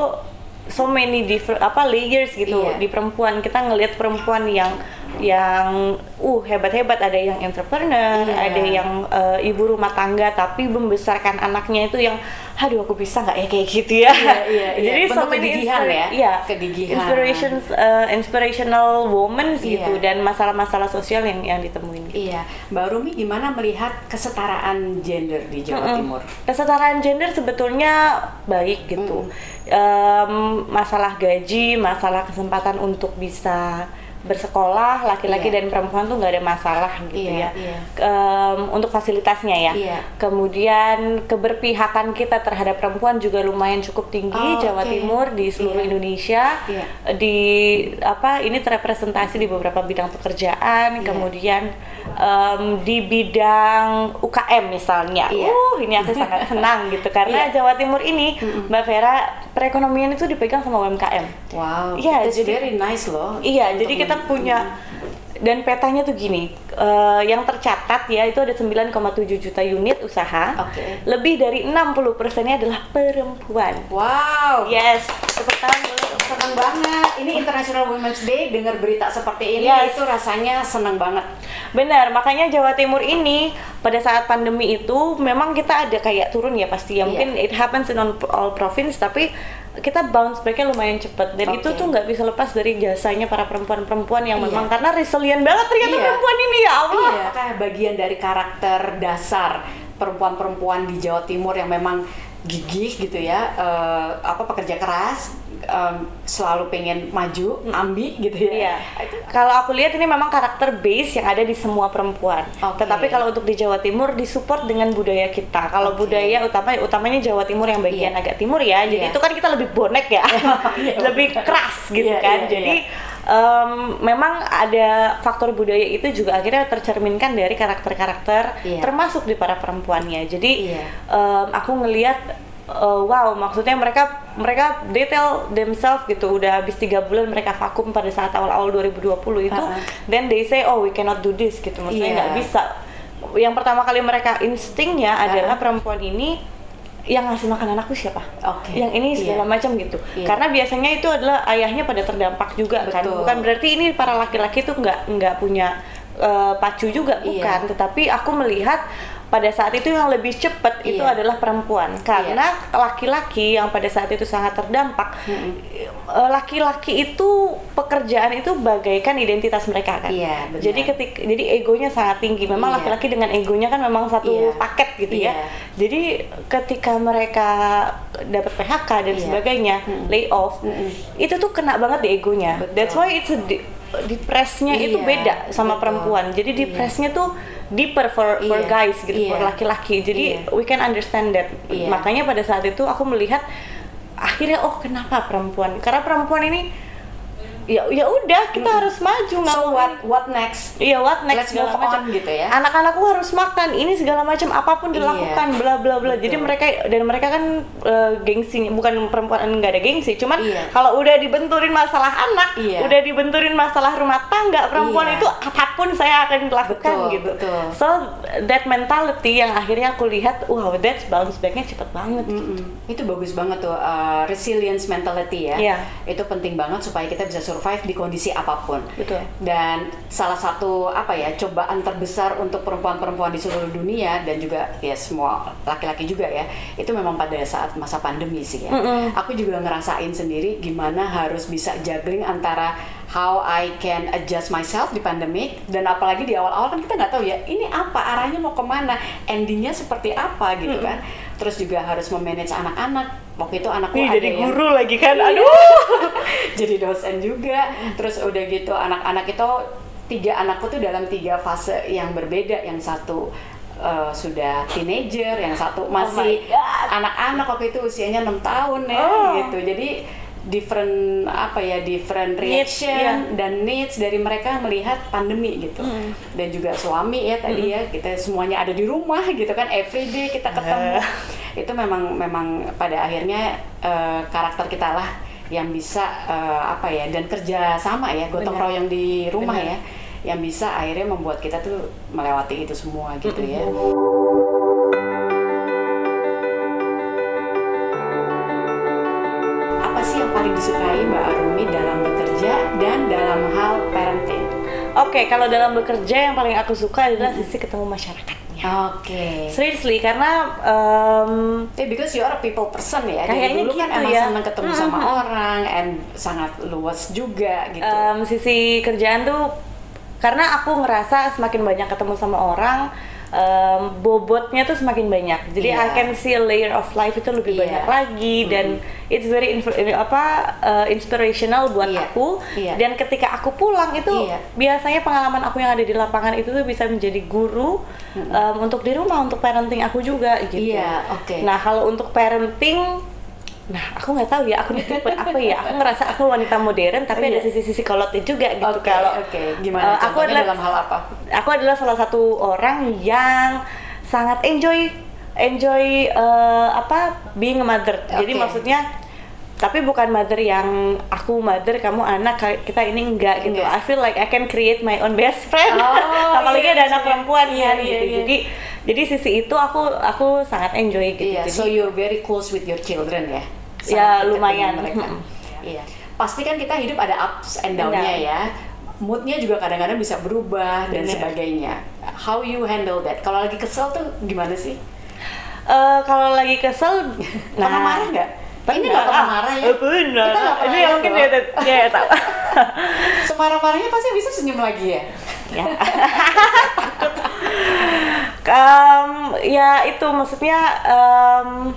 so many different apa layers gitu Iya. di perempuan kita ngelihat perempuan yang yang uh hebat-hebat ada yang entrepreneur Iya. ada yang eh, ibu rumah tangga tapi membesarkan anaknya itu yang aduh aku bisa nggak ya kayak gitu ya Iya, iya, iya. jadi so Bentuk many kegigihan inspira- ya? iya, Kegigihan. inspirations uh, inspirational women gitu Iya. dan masalah-masalah sosial yang yang ditemuin gitu. Iya, Mbak Rumi gimana melihat kesetaraan gender di Jawa Mm-mm. Timur? Kesetaraan gender sebetulnya baik gitu. Em, masalah gaji, masalah kesempatan untuk bisa bersekolah laki-laki Iya. dan perempuan tuh nggak ada masalah gitu Iya, ya. iya. Em, untuk fasilitasnya ya. Iya. Kemudian keberpihakan kita terhadap perempuan juga lumayan cukup tinggi Oh, Jawa oke. Timur di seluruh Iya. Indonesia. Iya. Di apa ini terrepresentasi di beberapa bidang pekerjaan, Iya. kemudian em, di bidang UKM misalnya. Iya. Uh, ini aku sangat senang gitu karena Iya. Jawa Timur ini Mbak Vera perekonomian itu dipegang sama UMKM. Wow, it's jadi- very nice loh. Iya, jadi kita punya dan petanya tuh gini, eh, yang tercatat ya itu ada 9,7 juta unit usaha. Oke. Lebih dari 60 persennya adalah perempuan. Wow, Yes, tepuk tangan boleh seneng banget. Ini International Women's Day, dengar berita seperti ini Yes. itu rasanya seneng banget. Benar, makanya Jawa Timur ini pada saat pandemi itu memang kita ada kayak turun ya pasti ya. Iya. Mungkin it happens in all, all province tapi kita bounce back-nya lumayan cepet dan itu Oke. tuh nggak bisa lepas dari jasanya para perempuan-perempuan yang Iya. memang karena resilient banget ternyata Iya. perempuan ini ya Allah. Iya, kayak bagian dari karakter dasar perempuan-perempuan di Jawa Timur yang memang gigih gitu ya, eh, apa pekerja keras um, selalu pengen maju, ambi gitu ya. Iya. Kalau aku lihat ini memang karakter base yang ada di semua perempuan. Oke. Tetapi kalau untuk di Jawa Timur disupport dengan budaya kita. Kalau Oke. budaya utama utamanya Jawa Timur yang bagian Iya. agak timur ya. Jadi Iya. itu kan kita lebih bonek ya. lebih keras gitu Iya, kan. iya, Jadi iya. em, memang ada faktor budaya itu juga akhirnya tercerminkan dari karakter-karakter Iya. termasuk di para perempuannya. Jadi Iya. em, aku ngelihat uh, wow maksudnya mereka mereka detail themselves gitu udah habis tiga bulan mereka vakum pada saat awal-awal 2020 itu Ha-ha. then they say oh we cannot do this gitu maksudnya Iya. nggak bisa yang pertama kali mereka instingnya Ha-ha. adalah perempuan ini yang ngasih makan anakku siapa? Oke. Yang ini segala Iya. macam gitu. Iya. Karena biasanya itu adalah ayahnya pada terdampak juga kan. Betul. Bukan berarti ini para laki-laki tuh nggak nggak punya uh, pacu juga Iya. bukan. Tetapi aku melihat pada saat itu yang lebih cepat itu Iya. adalah perempuan karena laki-laki yang pada saat itu sangat terdampak eh, laki-laki itu pekerjaan itu bagaikan identitas mereka kan Iya, benar. jadi ketika jadi egonya sangat tinggi memang Iya. laki-laki dengan egonya kan memang satu Iya. paket gitu ya Iya. jadi ketika mereka dapat PHK dan Iya. sebagainya Mm-mm. lay off Mm-mm. itu tuh kena banget di egonya Betul. that's why it's a di- depresnya itu Iya, beda sama betul. perempuan jadi Iya. depresnya tuh deeper for for Iya, guys gitu for iya. laki-laki jadi Iya. we can understand that Iya. makanya pada saat itu aku melihat akhirnya oh kenapa perempuan karena perempuan ini ya ya udah kita harus maju nggak So mau what what next? Iya, what Let's next segala move macam on gitu ya. Anak-anakku harus makan, ini segala macam apa pun Iya. dilakukan, bla bla bla. Jadi mereka dan mereka kan eh, gengsi, bukan perempuan nggak ada gengsi, cuman Iya. kalau udah dibenturin masalah anak, Iya. udah dibenturin masalah rumah tangga, perempuan Iya. itu apa pun saya akan lakukan Betul, gitu. betul. So that mentality yang akhirnya aku lihat, wow, that's bounce backnya cepet banget. Mm-mm. Itu bagus banget tuh uh, resilience mentality ya. Iya. Itu penting banget supaya kita bisa survive di kondisi apa pun. Betul. Dan salah satu apa ya cobaan terbesar untuk perempuan-perempuan di seluruh dunia dan juga ya semua laki-laki juga ya itu memang pada saat masa pandemi sih ya. Mm-mm. Aku juga ngerasain sendiri gimana harus bisa juggling antara how I can adjust myself di pandemic dan apalagi di awal-awal kan kita nggak tahu ya ini apa arahnya mau ke mana endingnya seperti apa gitu kan terus juga harus memanage anak-anak waktu itu anakku Ih, ada jadi yang- guru lagi kan, Iya. aduh. jadi dosen juga terus udah gitu anak-anak itu tiga anakku tuh dalam tiga fase yang berbeda yang satu uh, sudah teenager yang satu masih my God. anak-anak waktu itu usianya enam tahun ya Oh. gitu jadi different apa ya different Needs, reaction iya. dan needs dari mereka melihat pandemi gitu. Mm. dan juga suami ya tadi ya kita semuanya ada di rumah gitu kan everyday kita ketemu. Itu memang memang pada akhirnya eh, karakter kita lah yang bisa eh, apa ya dan kerja sama ya gotong royong di rumah Benar. ya yang bisa akhirnya membuat kita tuh melewati itu semua gitu ya disukai Mbak Arumi dalam bekerja dan dalam hal parenting Oke, kalau dalam bekerja yang paling aku suka adalah sisi ketemu masyarakatnya. oke Seriously, karena em, Eh, because you are a people person ya. Kayaknya dulu kan gitu emang ya. senang ketemu Mm, sama orang and sangat luas juga gitu. em, sisi kerjaan tuh karena aku ngerasa semakin banyak ketemu sama orang, em, bobotnya tuh semakin banyak. Jadi Iya. I can see a layer of life itu lebih Iya. banyak lagi dan it's very inf- apa eh, inspirational buat Iya. aku. Iya. Dan ketika aku pulang itu Iya. biasanya pengalaman aku yang ada di lapangan itu tuh bisa menjadi guru em, untuk di rumah untuk parenting aku juga gitu. Iya, oke. Nah kalau untuk parenting Nah, aku nggak tahu ya, aku nih tipe apa ya. Aku ngerasa aku wanita modern, tapi ada Iya. sisi-sisi kolotnya juga gitu. Oke, Kalau oke. Gimana eh, aku adalah dalam hal apa? Aku adalah salah satu orang yang sangat enjoy enjoy eh, apa being a mother. Oke. Jadi maksudnya tapi bukan mother yang aku mother kamu anak kita ini enggak gitu. Enggak. I feel like I can create my own best friend. Oh, Apalagi iya, ada anak iya. perempuan Iya, kan iya, gitu. iya. Jadi jadi sisi itu aku aku sangat enjoy gitu. Iya, Jadi so you're very close with your children ya. Ya, lumayan. mereka. Iya. Pasti kan kita hidup ada ups and down-nya ya. Moodnya juga kadang-kadang bisa berubah dan Benar. sebagainya. How you handle that? Kalau lagi kesel tuh gimana sih? Eh, kalau lagi kesel, Pernah marah nggak? Ini nggak pernah marah ya? Eh, Benar. Kita nggak pernah Ini ya, mungkin dia, dia ya tahu. Semarah-marahnya pasti bisa senyum lagi ya. ya. Em, ya itu maksudnya em,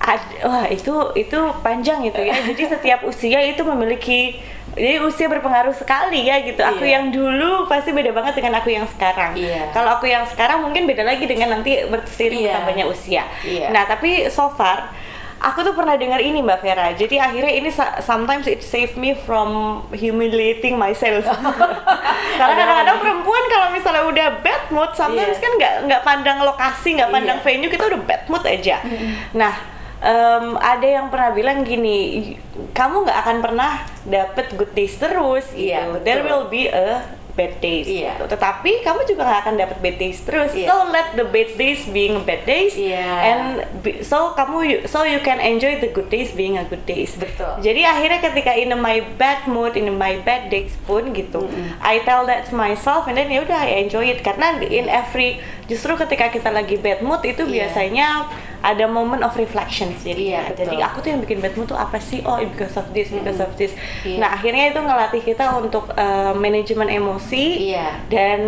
Ad- wah itu itu panjang itu ya. Jadi setiap usia itu memiliki jadi usia berpengaruh sekali ya gitu. Aku Iya. yang dulu pasti beda banget dengan aku yang sekarang. Iya. Kalau aku yang sekarang mungkin beda lagi dengan nanti berseiring Iya. bertambahnya usia. Iya. Nah tapi so far aku tuh pernah dengar ini Mbak Vera. Jadi akhirnya ini sometimes it save me from humiliating myself. Karena Ada kadang-kadang perempuan kalau misalnya udah bad mood, sometimes Iya. kan nggak nggak pandang lokasi, nggak pandang Iya. venue, kita udah bad mood aja. Nah, em, ada yang pernah bilang gini, kamu nggak akan pernah dapet good days terus. Iya, gitu. betul. There will be a bad days. Iya. gitu. Tetapi kamu juga nggak akan dapet bad days terus. Iya. So let the bad days being bad days, Iya. and be- so kamu so you can enjoy the good days being a good days. Betul. Jadi akhirnya ketika in my bad mood, in my bad days pun gitu, I tell that to myself and then ya udah I enjoy it karena in every justru ketika kita lagi bad mood itu Iya. biasanya ada moment of reflections jadi Iya, betul. jadi aku tuh yang bikin bad mood tuh apa sih oh because of this because of this Iya. nah akhirnya itu ngelatih kita untuk uh, manajemen emosi Iya. dan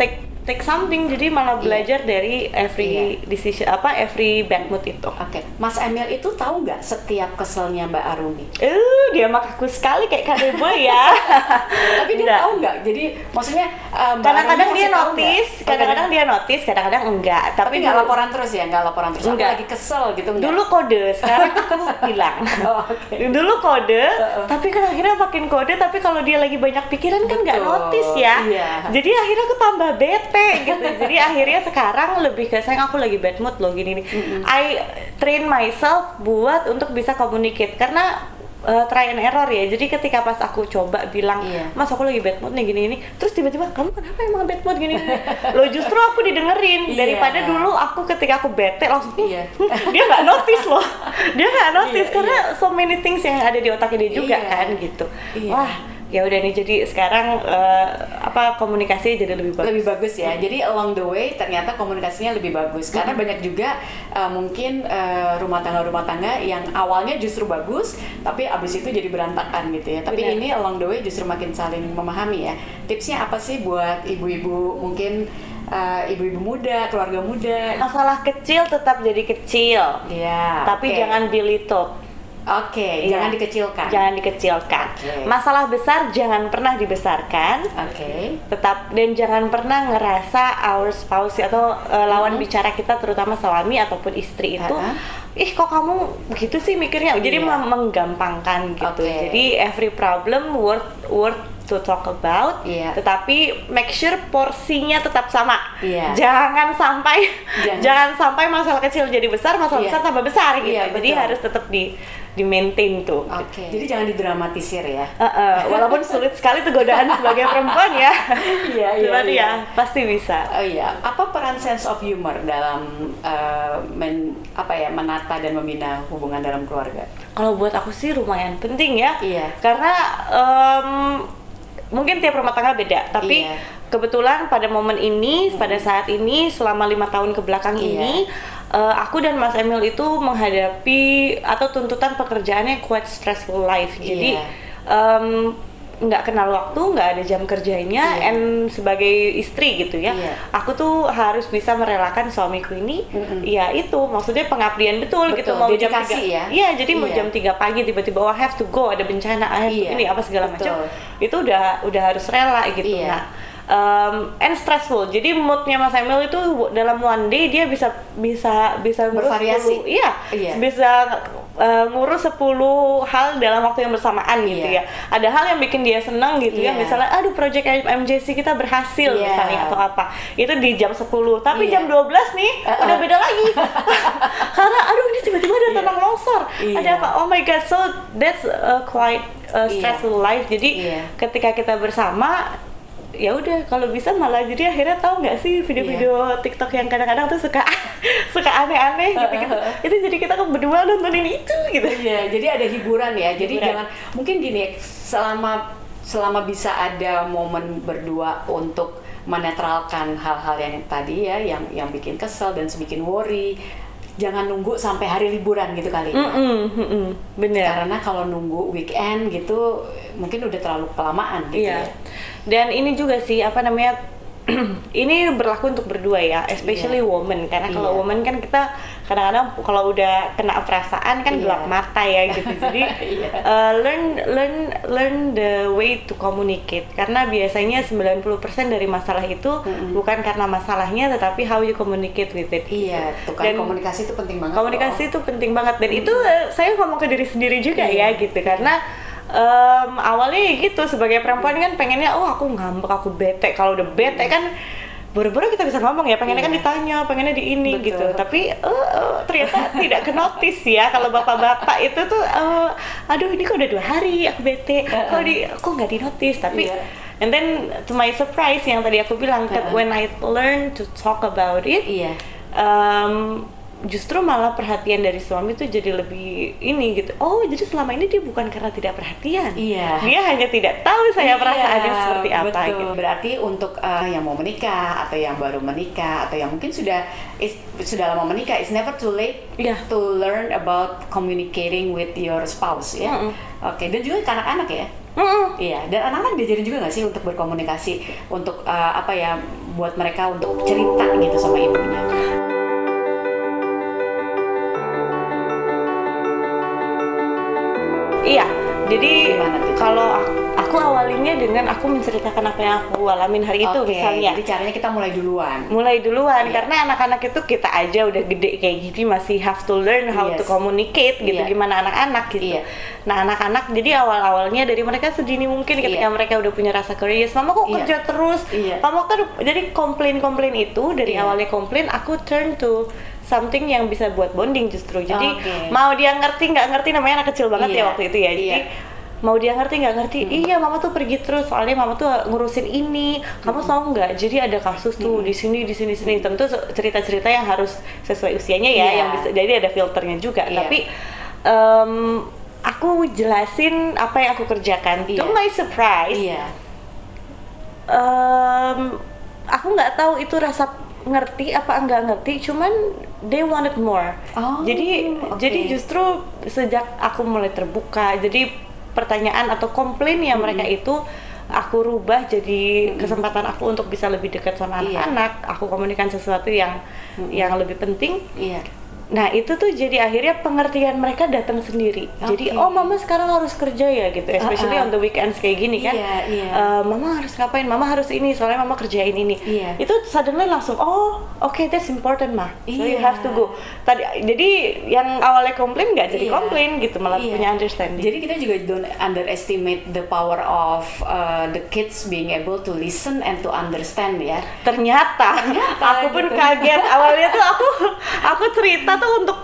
take take something jadi malah Iya. belajar dari every decision apa every bad mood itu Oke, Mas Emil itu tahu nggak setiap keselnya Mbak Arumi? Eh, dia mah kaku sekali kayak Kak Boy ya. Tapi dia Nggak. tahu nggak? Jadi maksudnya uh, Mbak Kadang-kadang Arumi dia notice, kadang-kadang dia notice, kadang-kadang enggak. Tapi Tapi, nggak laporan terus ya? Nggak laporan terus? Aku Nggak. lagi kesel gitu nggak? Dulu kode, sekarang aku bilang. Oh, oke. Dulu kode, tapi kan akhirnya makin kode, tapi kalau dia lagi banyak pikiran kan nggak notice ya. iya. Jadi akhirnya aku tambah bete gitu. Jadi akhirnya sekarang lebih ke sayang aku lagi bad mood loh gini nih. I train myself buat untuk bisa communicate karena uh, try and error ya. Jadi ketika pas aku coba bilang, Iya. "Mas, aku lagi bad mood nih gini-gini." Terus tiba-tiba, "Kamu kenapa emang bad mood gini?" Loh justru aku didengerin Iya. daripada dulu aku ketika aku bete langsung Iya. dia nggak notice loh dia nggak notice Iya, karena so many things yang ada di otaknya dia juga Iya. kan gitu Iya. wah ya udah nih jadi sekarang eh, apa komunikasi jadi lebih bagus lebih bagus ya. Jadi along the way ternyata komunikasinya lebih bagus karena banyak juga uh, mungkin uh, rumah tangga rumah tangga yang awalnya justru bagus tapi abis itu jadi berantakan gitu ya. Tapi Benar. ini along the way justru makin saling memahami ya. Tipsnya apa sih buat ibu-ibu mungkin uh, ibu-ibu muda, keluarga muda? masalah kecil tetap jadi kecil Ya. tapi oke. jangan belittle Oke, Iya. jangan dikecilkan. jangan dikecilkan Oke. masalah besar jangan pernah dibesarkan Oke. tetap dan jangan pernah ngerasa our spouse atau uh, lawan Mhm. bicara kita terutama suami ataupun istri itu Uh-uh. ih kok kamu begitu sih mikirnya jadi Iya. mem- menggampangkan gitu Oke. jadi every problem worth worth to talk about Iya. tetapi make sure porsinya tetap sama Iya. jangan sampai Jangan. jangan sampai masalah kecil jadi besar masalah Iya. besar tambah besar gitu Iya, jadi betul. harus tetap di di maintain tuh Oke. Jadi jangan didramatisir ya. Uh, uh, walaupun sulit sekali tuh godaan sebagai perempuan ya. Iya, iya, Cuman iya. ya pasti bisa. Oh iya, apa peran sense of humor dalam uh, men, apa ya menata dan membina hubungan dalam keluarga? Kalau buat aku sih lumayan penting ya. Iya. Karena em, mungkin tiap rumah tangga beda, tapi Iya. kebetulan pada momen ini, pada saat ini, selama lima tahun ke belakang Iya. ini, eh, aku dan Mas Emil itu menghadapi atau tuntutan pekerjaannya quite stressful life. Jadi Iya. em, nggak kenal waktu, nggak ada jam kerjanya, Iya. and sebagai istri gitu ya, Iya. aku tuh harus bisa merelakan suamiku ini, Mm-mm. ya itu maksudnya pengabdian betul, gitu Betul, mau jam tiga- ya. Iya, jadi mau Iya. jam 3 pagi tiba-tiba oh, I have to go, ada bencana, I have to Iya, ini apa segala macam. Itu udah udah harus rela gitu. Iya. Nah, um, and stressful. Jadi moodnya Mas Emil itu dalam one day dia bisa bisa bisa ngurus Bervariasi. 10 iya, Iya. bisa uh, ngurus 10 hal dalam waktu yang bersamaan gitu Iya. ya. Ada hal yang bikin dia senang gitu ya. Iya. Misalnya aduh project MJC kita berhasil Iya. misalnya atau apa. Itu di jam 10. Tapi Iya. jam 12 nih Uh-uh. udah beda lagi. Karena aduh ini tiba-tiba ada Iya. tanah longsor. Iya. Ada apa? Oh my god. So that's uh, quite uh, stressful life. Jadi Iya. ketika kita bersama ya udah kalau bisa malah jadi akhirnya tahu nggak sih video-video Iya. TikTok yang kadang-kadang tuh suka suka aneh-aneh gitu gitu itu jadi kita berdua nontonin itu gitu Iya, jadi ada hiburan ya. Jadi Hiburan. jangan mungkin gini selama selama bisa ada momen berdua untuk menetralkan hal-hal yang tadi ya, yang yang bikin kesel dan bikin worry. Jangan nunggu sampai hari liburan gitu kali. Mm-mm, mm-mm, bener Karena kalau nunggu weekend gitu mungkin udah terlalu kelamaan gitu iya ya. dan ini juga sih apa namanya ini berlaku untuk berdua ya, especially Iya. woman karena kalau Iya. woman kan kita kadang-kadang kalau udah kena perasaan kan Iya. gelap mata ya gitu. Jadi Iya. uh, learn learn learn the way to communicate karena biasanya 90% dari masalah itu bukan karena masalahnya tetapi how you communicate with it. Iya, kan Dan- komunikasi itu penting banget. komunikasi loh. itu penting banget dan itu eh, saya ngomong ke diri sendiri juga Iya. ya gitu karena em, awalnya ya gitu sebagai perempuan kan pengennya oh aku ngambek aku bete kalau udah bete kan buru-buru kita bisa ngomong ya pengennya kan Iya. ditanya pengennya di ini Betul. gitu tapi eh, eh, ternyata tidak ke notice ya kalau bapak-bapak itu tuh eh, aduh ini kok udah dua hari aku bete kok di kok nggak di notice tapi Iya. and then to my surprise yang tadi aku bilang that when I learn to talk about it Iya. um, justru malah perhatian dari suami tuh jadi lebih ini gitu. Oh, jadi selama ini dia bukan karena tidak perhatian. Iya. Dia hanya tidak tahu saya Iya, perasaannya seperti apa betul. gitu. Berarti untuk uh, yang mau menikah atau yang baru menikah atau yang mungkin sudah is- sudah lama menikah, it's never too late Iya. to learn about communicating with your spouse ya. Mm-mm. Oke, dan juga anak-anak ya. Mm-mm. Iya, dan anak-anak diajarin juga nggak sih untuk berkomunikasi, untuk uh, apa ya, buat mereka untuk cerita gitu sama ibunya. Iya. Jadi kalau aku, aku awalinya dengan aku menceritakan apa yang aku alamin hari itu Oke, misalnya. jadi caranya kita mulai duluan. mulai duluan Iya. karena anak-anak itu kita aja udah gede kayak gini masih have to learn how to Yes. communicate gitu Iya. gimana anak-anak gitu. Iya. Nah anak-anak jadi awal-awalnya dari mereka sedini mungkin ketika Iya. mereka udah punya rasa curious, mama kok Iya. kerja terus, Iya. mama kan jadi komplain-komplain itu dari Iya. awalnya komplain aku turn to something yang bisa buat bonding justru. Jadi Oke. mau dia ngerti nggak ngerti namanya anak kecil banget Iya. ya waktu itu ya. Jadi Iya. mau dia ngerti nggak ngerti iya mama tuh pergi terus soalnya mama tuh ngurusin ini kamu tahu nggak jadi ada kasus tuh di sini di sini di sini tentu cerita-cerita yang harus sesuai usianya ya Iya. yang bisa jadi ada filternya juga Iya. tapi em, aku jelasin apa yang aku kerjakan to Iya. my surprise Iya. em, aku nggak tahu itu rasa ngerti apa enggak ngerti cuman they wanted more Oh, jadi oke. jadi justru sejak aku mulai terbuka jadi pertanyaan atau komplain yang mereka itu aku rubah jadi kesempatan aku untuk bisa lebih dekat sama Iya. anak-anak aku komunikasi sesuatu yang yang lebih penting Iya. Nah itu tuh jadi akhirnya pengertian mereka datang sendiri. Jadi Oke. oh mama sekarang harus kerja ya gitu, especially Uh-uh. on the weekends kayak gini kan. Iya, iya. Eh, mama harus ngapain? Mama harus ini soalnya mama kerjain ini. Iya. Itu suddenly langsung oh oke that's important mah. So you Iya. have to go. Tadi jadi yang awalnya komplain nggak jadi Iya. komplain gitu malah Iya. punya understanding. Jadi kita juga don't underestimate the power of uh, the kids being able to listen and to understand ya. ternyata, aku pun gitu. kaget awalnya tuh aku aku cerita tuh untuk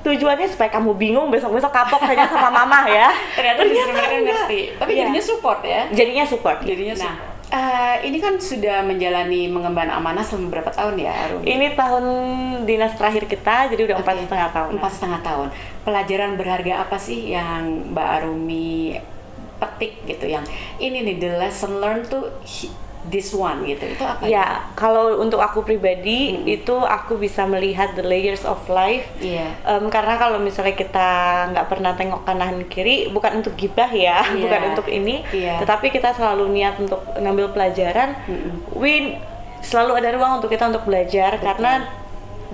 tujuannya supaya kamu bingung besok-besok kapok kayaknya sama mama ya Ternyata, justru mereka ngerti. Tapi Iya. jadinya support ya. jadinya support Jadinya nah support. Eh, ini kan sudah menjalani mengemban amanah selama berapa tahun ya, Arum? ini tahun dinas terakhir kita jadi udah empat Oke. setengah tahun Empat setengah tahun. Pelajaran berharga apa sih yang Mbak Arumi petik gitu yang ini nih the lesson learned tuh this one gitu itu apa? ya kalau untuk aku pribadi itu aku bisa melihat the layers of life Iya. Em, karena kalau misalnya kita nggak pernah tengok kanan kiri bukan untuk gibah ya Iya. bukan untuk ini Iya. tetapi kita selalu niat untuk ngambil pelajaran we selalu ada ruang untuk kita untuk belajar karena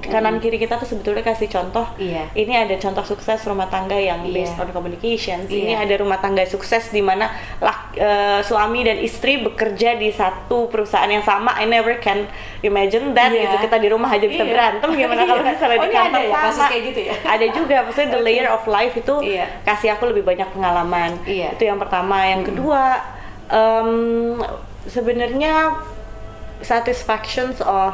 kanan kiri kita tuh sebetulnya kasih contoh Iya. ini ada contoh sukses rumah tangga yang Iya. based on communications ini Iya. ada rumah tangga sukses di mana lak- eh, suami dan istri bekerja di satu perusahaan yang sama I never can imagine that Iya. gitu kita di rumah aja bisa Iya. berantem gimana kalau Iya. misalnya Oh, di kantor ada ya, sama kayak gitu ya? ada juga maksudnya the layer of life itu Iya. kasih aku lebih banyak pengalaman Iya. itu yang pertama yang kedua em, sebenarnya satisfactions of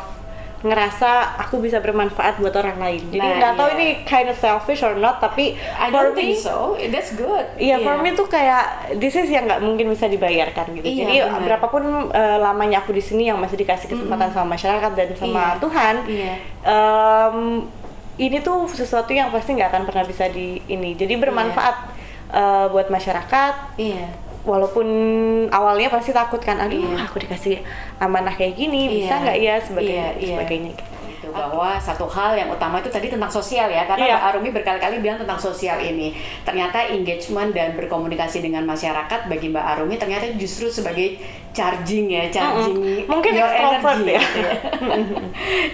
ngerasa aku bisa bermanfaat buat orang lain jadi Nah, nggak tahu iya. ini kind of selfish or not tapi I for don't think me so. That's good. Iya, for me tuh kayak this is yang nggak mungkin bisa dibayarkan gitu. Iya, Jadi benar. berapapun eh, lamanya aku di sini yang masih dikasih kesempatan sama masyarakat dan sama Iya. Tuhan, Iya. em, ini tuh sesuatu yang pasti nggak akan pernah bisa di ini. Jadi bermanfaat eh, buat masyarakat. Iya. Walaupun awalnya pasti takut kan, aduh Iya. aku dikasih amanah kayak gini, bisa Iya. nggak ya sebagai Iya, iya. sebagainya. gitu. gitu bahwa satu hal yang utama itu tadi tentang sosial ya karena. Mbak Arumi berkali-kali bilang tentang sosial ini ternyata engagement dan berkomunikasi dengan masyarakat bagi Mbak Arumi ternyata justru sebagai charging ya charging Mungkin your energy ya. gitu ya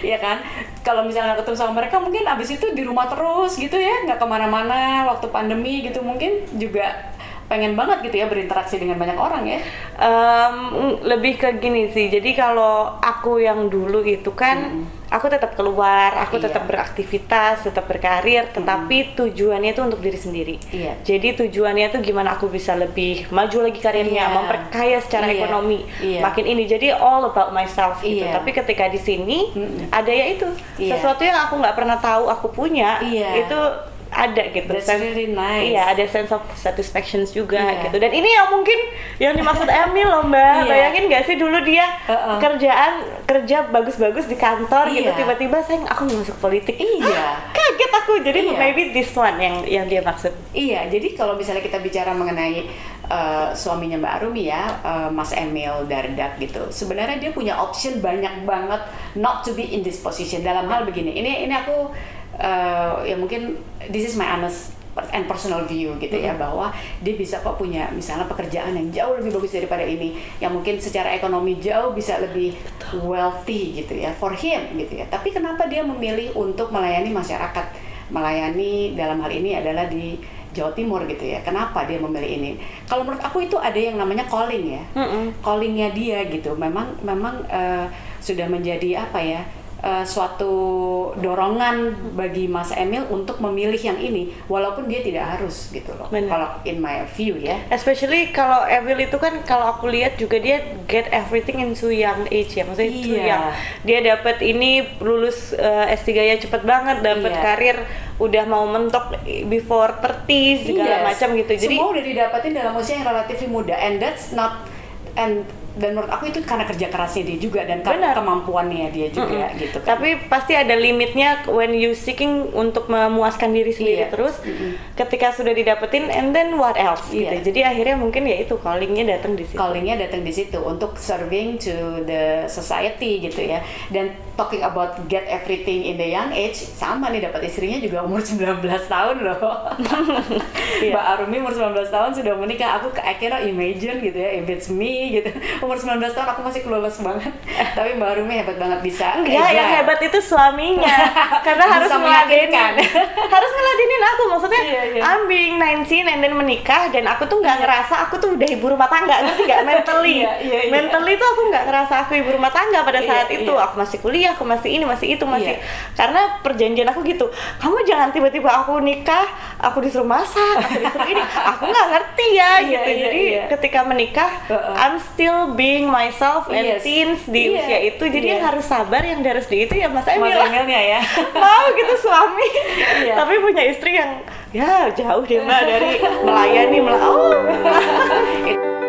Iya kan kalau misalnya ketemu sama mereka mungkin abis itu di rumah terus gitu ya nggak ke mana-mana waktu pandemi gitu mungkin juga pengen banget gitu ya berinteraksi dengan banyak orang ya Em, lebih ke gini sih jadi kalau aku yang dulu itu kan aku tetap keluar aku Iya. tetap beraktivitas tetap berkarir tetapi tujuannya itu untuk diri sendiri Iya. jadi tujuannya itu gimana aku bisa lebih maju lagi karirnya Iya. memperkaya secara Iya. ekonomi Iya. makin ini jadi all about myself gitu Iya. tapi ketika di sini Mm-mm. ada ya itu Iya. sesuatu yang aku nggak pernah tahu aku punya Iya. itu ada gitu That's Sense- really nice. iya ada sense of satisfaction juga Iya. gitu dan ini yang mungkin yang dimaksud Emil loh mbak Iya. bayangin gak sih dulu dia Uh-uh. kerjaan kerja bagus-bagus di kantor gitu Iya. tiba-tiba saya aku masuk politik Iya. Hah, kaget aku jadi Iya. maybe this one yang yang dia maksud Iya, jadi kalau misalnya kita bicara mengenai uh, suaminya Mbak Arumi ya, uh, Mas Emil Dardak gitu. Sebenarnya dia punya option banyak banget not to be in this position. Dalam hal begini, ini ini aku uh, ya mungkin this is my honest and personal view gitu ya bahwa dia bisa kok punya misalnya pekerjaan yang jauh lebih bagus daripada ini yang mungkin secara ekonomi jauh bisa lebih wealthy gitu ya for him gitu ya tapi kenapa dia memilih untuk melayani masyarakat melayani dalam hal ini adalah di Jawa Timur gitu ya. Kenapa dia memilih ini? Kalau menurut aku itu ada yang namanya calling ya. Mm-mm. Callingnya dia gitu. Memang memang eh, sudah menjadi apa ya? Eh, suatu dorongan bagi Mas Emil untuk memilih yang ini, walaupun dia tidak harus gitu loh. Benar. Kalau in my view ya. especially kalau Emil itu kan kalau aku lihat juga dia get everything into young age ya maksudnya itu Iya. yang dia dapat ini lulus eh, S3 ya cepet banget dapat Iya. karir udah mau mentok before 30 segala Yes. macam gitu jadi semua udah didapatin dalam usia yang relatif muda and that's not and dan menurut aku itu karena kerja kerasnya dia juga dan ke- Benar. kemampuannya dia juga Mm-mm. gitu kan. Tapi pasti ada limitnya when you seeking untuk memuaskan diri sendiri Iya. terus. Mm-mm. Ketika sudah didapetin and then what else Iya. gitu. Jadi akhirnya mungkin ya itu callingnya datang di situ. callingnya datang di situ untuk serving to the society gitu ya dan talking about get everything in the young age sama nih dapat istrinya juga umur 19 tahun loh Iya. Mbak Arumi umur 19 tahun sudah menikah aku I cannot imagine gitu ya if it's me gitu umur 19 tahun aku masih clueless banget tapi Mbak Arumi hebat banget bisa Enggak, yang hebat itu suaminya. Karena Bisa harus meyakinkan. harus ngeladenin aku. Maksudnya, Iya, iya. I'm being 19 and then menikah dan aku tuh nggak ngerasa aku tuh udah ibu rumah tangga. Ngerti nggak? Mentally. Iya, iya, iya. Mentally tuh aku nggak ngerasa aku ibu rumah tangga pada Iya, saat itu. iya. Aku masih kuliah, aku masih ini, masih itu, masih. Iya. Karena perjanjian aku gitu. Kamu jangan tiba-tiba aku nikah, aku disuruh masak, aku disuruh ini. Aku nggak ngerti ya Iya, gitu. iya, Jadi iya. ketika menikah, Heeh. I'm still being myself and Yes. teens di Iya, usia itu. Jadi yang harus sabar, yang harus di itu ya Mas Emil. Mas Emilnya ya Mau gitu suami, Iya. tapi punya istri yang ya jauh deh mbak dari melayani mela oh.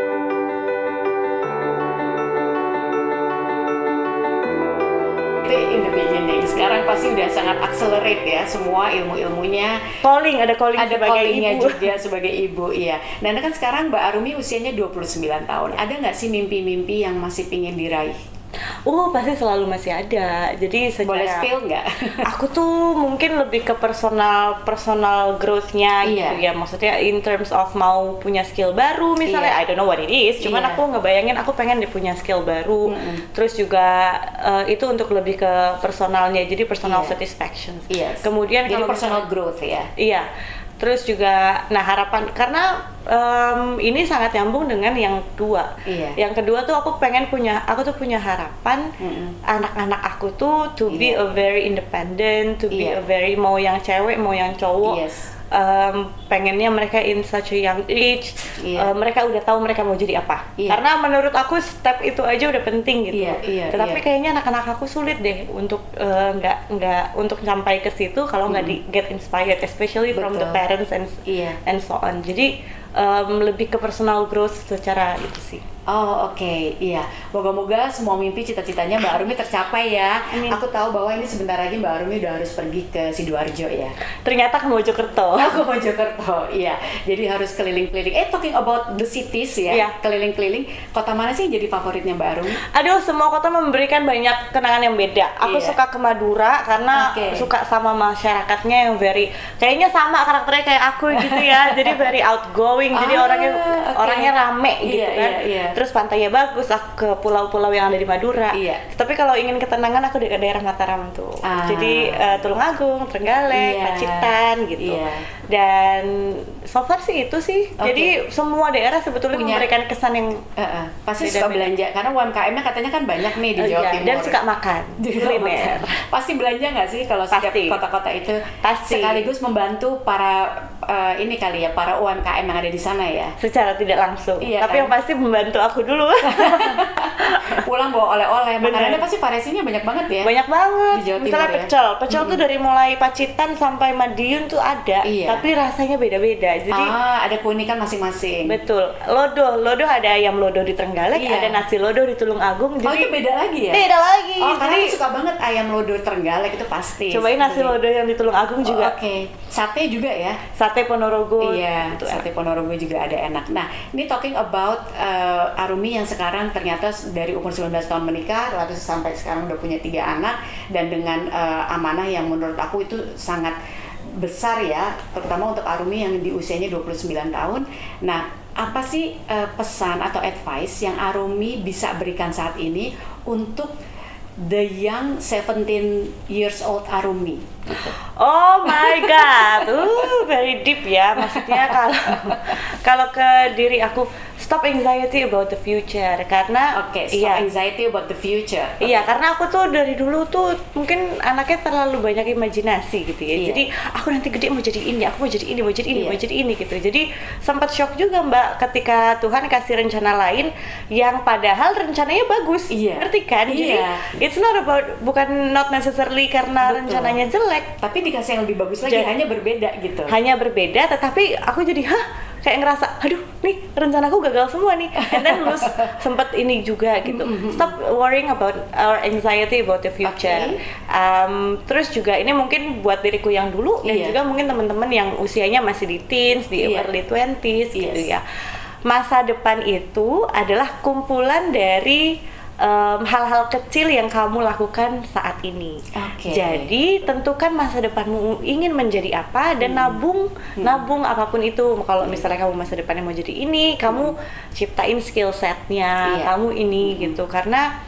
itu in the beginning sekarang pasti udah sangat accelerate ya semua ilmu-ilmunya. Calling ada calling ada sebagai callingnya ibu. juga sebagai ibu iya. Dan kan sekarang Mbak Arumi usianya 29 tahun. Ada nggak sih mimpi-mimpi yang masih pingin diraih Oh pasti selalu masih ada. Jadi secara boleh spill nggak aku tuh mungkin lebih ke personal personal growth-nya Iya. gitu ya maksudnya in terms of mau punya skill baru misalnya Iya. I don't know what it is cuman Iya. aku ngebayangin aku pengen punya skill baru Mm-mm. terus juga eh, itu untuk lebih ke personalnya jadi personal Iya. satisfaction Yes. kemudian jadi kalau personal misalnya- growth ya Iya. Terus juga, nah harapan karena em, ini sangat nyambung dengan yang kedua. Iya. Yang kedua tuh aku pengen punya, aku tuh punya harapan Mm-mm. anak-anak aku tuh to be Iya. a very independent, to be a Iya. very mau yang cewek mau yang cowok. Yes. Em, pengennya mereka in such a young age, Iya. eh, mereka udah tahu mereka mau jadi apa. Iya. Karena menurut aku step itu aja udah penting gitu. Iya, iya, Tetapi iya. kayaknya anak-anak aku sulit deh untuk eh, nggak nggak untuk sampai ke situ kalau nggak di get inspired, especially from the Betul. parents and Iya. and so on. Jadi um, lebih ke personal growth secara itu sih. Oh oke, iya. Moga-moga semua mimpi cita-citanya Mbak Arumi tercapai ya. Amin. Aku tahu bahwa ini sebentar lagi Mbak Arumi udah harus pergi ke Sidoarjo ya. Ternyata ke Mojokerto. Aku Mojokerto, iya. Jadi harus keliling-keliling. Eh talking about the cities ya, Iya. keliling-keliling. Kota mana sih yang jadi favoritnya Mbak Arumi? Aduh, semua kota memberikan banyak kenangan yang beda. Aku Iya. suka ke Madura karena Oke. suka sama masyarakatnya yang very kayaknya sama karakternya kayak aku gitu ya. jadi very outgoing. Jadi Ah, orangnya oke. orangnya rame gitu Iya, kan. iya, iya. Terus pantainya bagus. Aku ke pulau-pulau yang ada di Madura. Iya. Tapi kalau ingin ketenangan aku di daerah Mataram tuh. Ah. Jadi eh, Tulungagung, Trenggalek, Iya. Pacitan gitu. Iya. Dan so far sih itu sih. Oke. Jadi semua daerah sebetulnya Punya- memberikan kesan yang Eh, eh, pasti suka belanja karena UMKM-nya katanya kan banyak nih di Oh, Jawa iya, Timur. dan suka makan kuliner. Pasti belanja nggak sih kalau setiap kota-kota itu Pasti. sekaligus membantu para eh, ini kali ya para UMKM yang ada di sana ya. secara tidak langsung. Iya, Tapi kan? yang pasti membantu aku dulu. Pulang bawa oleh-oleh, makanannya pasti variasinya banyak banget ya. Banyak banget. Misalnya Timur ya? pecel. Pecel tuh dari mulai Pacitan sampai Madiun tuh ada, Iya. tapi rasanya beda-beda. Jadi ah, ada keunikan masing-masing. betul. Lodo, lodo ada ayam lodo di Trenggalek, Iya. ada nasi lodo di Tulungagung. Oh Jadi itu beda lagi ya? beda lagi. Oh karena Jadi aku suka banget ayam lodo Trenggalek itu pasti. cobain nasi lodo yang di Tulungagung Oh, juga. Oke, sate juga ya? Sate Ponorogo. Iya, gitu. sate Ponorogo juga ada enak. Nah, ini talking about uh, Arumi yang sekarang ternyata dari umur 19 tahun menikah, lalu sampai sekarang udah punya tiga anak, dan dengan uh, amanah yang menurut aku itu sangat besar ya, terutama untuk Arumi yang di usianya 29 tahun. Nah, apa sih uh, pesan atau advice yang Arumi bisa berikan saat ini untuk the young 17 years old Arumi? Oh my god, uh, very deep ya. Maksudnya kalau kalau ke diri aku stop anxiety about the future karena Oke, stop iya anxiety about the future. Iya, karena aku tuh dari dulu tuh mungkin anaknya terlalu banyak imajinasi gitu ya. Iya. Jadi aku nanti gede mau jadi ini, aku mau jadi ini, mau jadi ini, Iya. mau jadi ini gitu. Jadi sempat shock juga Mbak ketika Tuhan kasih rencana lain yang padahal rencananya bagus. Iya. Ngerti kan? Jadi Iya. it's not about bukan not necessarily karena Betul. rencananya jelek, Tapi dikasih yang lebih bagus lagi, Jadi- hanya berbeda gitu. hanya berbeda tetapi aku jadi hah kayak ngerasa aduh nih rencanaku gagal semua nih and then lulus sempet ini juga gitu stop worrying about our anxiety about the future Oke. Um, terus juga ini mungkin buat diriku yang dulu dan Iya. juga mungkin teman-teman yang usianya masih di teens di Iya. early 20s gitu Yes. ya masa depan itu adalah kumpulan dari hal-hal kecil yang kamu lakukan saat ini. Oke. Jadi tentukan masa depanmu ingin menjadi apa dan Hmm. nabung nabung apa pun itu. Kalau misalnya kamu masa depannya mau jadi ini, kamu ciptain skill setnya, Iya. kamu ini gitu. Karena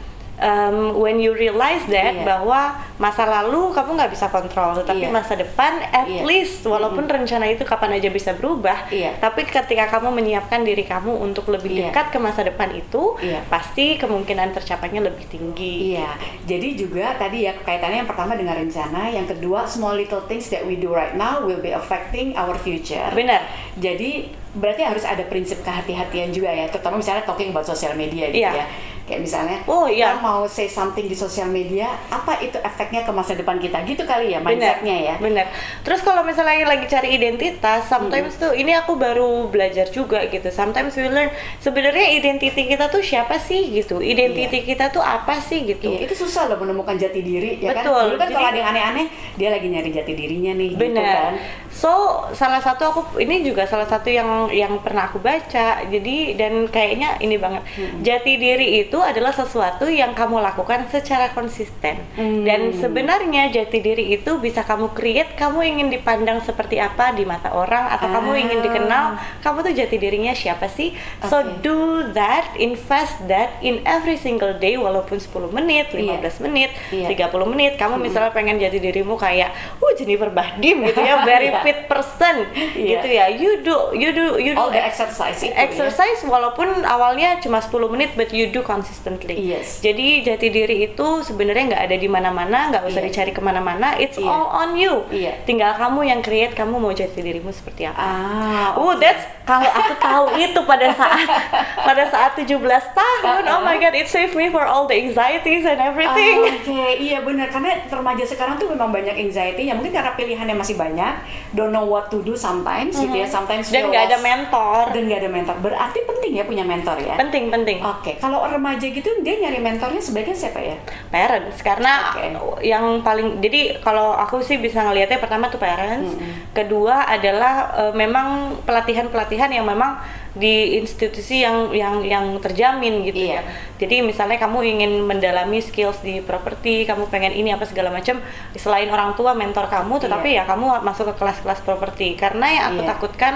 um, when you realize that Iya. bahwa masa lalu kamu nggak bisa kontrol, tetapi Iya. masa depan at Iya. least walaupun rencana itu kapan aja bisa berubah, Iya. tapi ketika kamu menyiapkan diri kamu untuk lebih Iya. dekat ke masa depan itu, Iya. pasti kemungkinan tercapainya lebih tinggi. Iya, jadi juga tadi ya kaitannya yang pertama dengan rencana, yang kedua small little things that we do right now will be affecting our future. Benar. Jadi berarti harus ada prinsip kehati-hatian juga ya, terutama misalnya talking about social media gitu Iya. ya. Kayak misalnya, Oh, iya. kita mau say something di sosial media, apa itu efeknya ke masa depan kita? Gitu kali ya mindsetnya ya. benar. Terus kalau misalnya lagi cari identitas, sometimes tuh ini aku baru belajar juga gitu. Sometimes we learn sebenarnya identiti kita tuh siapa sih gitu. Identiti kita tuh apa sih gitu. Iya, itu susah loh menemukan jati diri ya kan. Betul, Dulu kan kalau jadi- ada yang aneh-aneh, dia lagi nyari jati dirinya nih gitu Benar. kan. So salah satu aku ini juga salah satu yang yang pernah aku baca. Jadi dan kayaknya ini banget. Jati diri itu adalah sesuatu yang kamu lakukan secara konsisten. Hmm. Dan sebenarnya jati diri itu bisa kamu create. Kamu ingin dipandang seperti apa di mata orang atau kamu Ah. ingin dikenal. Kamu tuh jati dirinya siapa sih? So Oke. do that, invest that in every single day walaupun 10 menit, 15 menit, Iya. 30 menit. Kamu misalnya pengen jadi dirimu kayak, "Uh, Jennifer Bahdim" gitu ya, very Iya. fit person Iya. gitu ya. You do you do you do All the exercise itu ya. exercise walaupun awalnya cuma 10 menit but you do consistently. Yes. Jadi jati diri itu sebenarnya nggak ada di mana-mana, nggak usah Iya. dicari ke mana-mana. It's Iya. all on you. Iya. Tinggal kamu yang create kamu mau jati dirimu seperti apa. Ah, Oh, that's kalau aku tahu itu pada saat pada saat 17 tahun. Oh my god, it saved me for all the anxieties and everything. Oke, iya benar karena remaja sekarang tuh memang banyak anxiety ya mungkin karena pilihannya masih banyak, don't know what to do sometimes gitu ya, sometimes Dan nggak ada mentor. dan nggak ada mentor. Berarti penting ya punya mentor ya. Penting penting. Oke, kalau remaja gitu dia nyari mentornya sebaiknya siapa ya? parents karena Oke. yang paling jadi kalau aku sih bisa ngelihatnya pertama tuh parents kedua adalah eh, memang pelatihan-pelatihan yang memang di institusi yang yang yang terjamin gitu Iya. ya jadi misalnya kamu ingin mendalami skills di properti kamu pengen ini apa segala macam selain orang tua mentor kamu tetapi ya kamu masuk ke kelas-kelas properti karena yang aku Iya. takutkan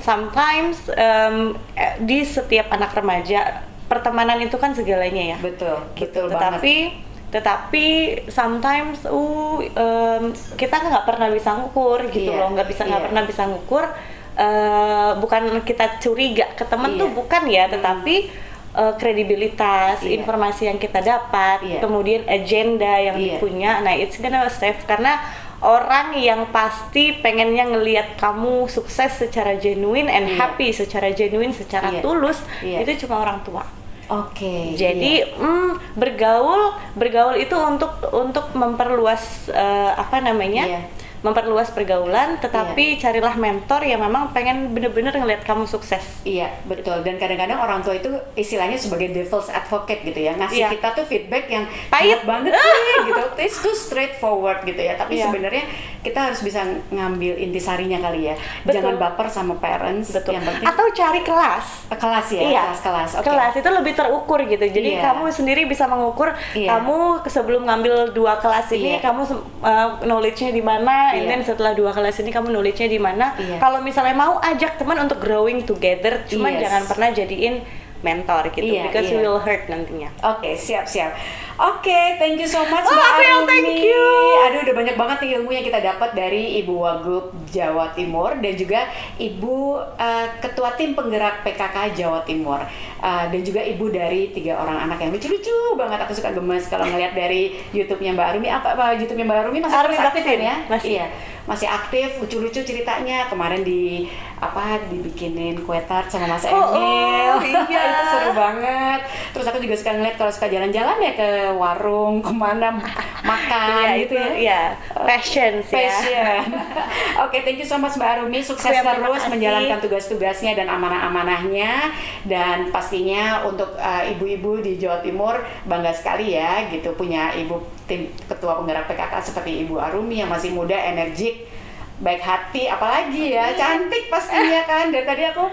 sometimes eh, di setiap anak remaja pertemanan itu kan segalanya ya Betul, gitu. betul tetapi banget. tetapi sometimes uh em, kita nggak pernah bisa ngukur gitu Iya, loh nggak bisa nggak iya. pernah bisa ngukur eh, bukan kita curiga ke temen tuh Iya. bukan ya tetapi eh, kredibilitas Iya. informasi yang kita dapat Iya. kemudian agenda yang Iya. dipunya nah it's gonna save karena orang yang pasti pengennya ngelihat kamu sukses secara genuine and Iya. happy secara genuine secara Iya. tulus Iya. itu cuma orang tua Oke. jadi iya. mm, bergaul bergaul itu untuk untuk memperluas eh, apa namanya? Iya. Memperluas pergaulan, tetapi carilah mentor yang memang pengen bener-bener ngelihat kamu sukses. Iya betul dan kadang-kadang orang tua itu istilahnya sebagai devil's advocate gitu ya ngasih Iya. kita tuh feedback yang Pahit. banget sih gitu it's too straightforward gitu ya tapi Iya. sebenarnya kita harus bisa ngambil intisarinya kali ya Betul. jangan baper sama parents Betul. yang penting Atau cari kelas. kelas ya iya, kelas-kelas oke kelas itu lebih terukur gitu. Jadi Iya. kamu sendiri bisa mengukur Iya. kamu sebelum ngambil dua kelas ini Iya. kamu uh, knowledge-nya di mana, and Iya. then setelah dua kelas ini kamu knowledge-nya di mana. Iya. Kalau misalnya mau ajak teman untuk growing together, cuman Yes. jangan pernah jadiin mentor gitu Iya, because iya. you will hurt nantinya. Oke, siap-siap. Oke, thank you so much Oh, Mbak Arumi. thank you. Aduh, udah banyak banget nih ilmu yang kita dapat dari Ibu Wagub Jawa Timur dan juga Ibu eh, Ketua Tim Penggerak PKK Jawa Timur Eh, dan juga Ibu dari tiga orang anak yang lucu-lucu banget. Aku suka gemes kalau ngeliat dari YouTube-nya Mbak Arumi. Apa, apa YouTube-nya Mbak Arumi masih aktif kan ya? masih. Iya, masih aktif, lucu-lucu ceritanya. Kemarin di apa dibikinin kue tart sama Mas Oh, Emil. oh, iya. Itu seru banget. Terus aku juga suka ngeliat kalau suka jalan-jalan ya ke warung ke mana makan Iya, gitu itu ya. ya passion sih ya. Passion. Oke, thank you so much Mbak Arumi. Sukses terus menjalankan tugas-tugasnya dan amanah-amanahnya. Dan pastinya untuk uh, ibu-ibu di Jawa Timur bangga sekali ya gitu punya ibu tim ketua penggerak PKK seperti Ibu Arumi yang masih muda, energik, baik hati, apalagi ya cantik pastinya kan. Dari tadi aku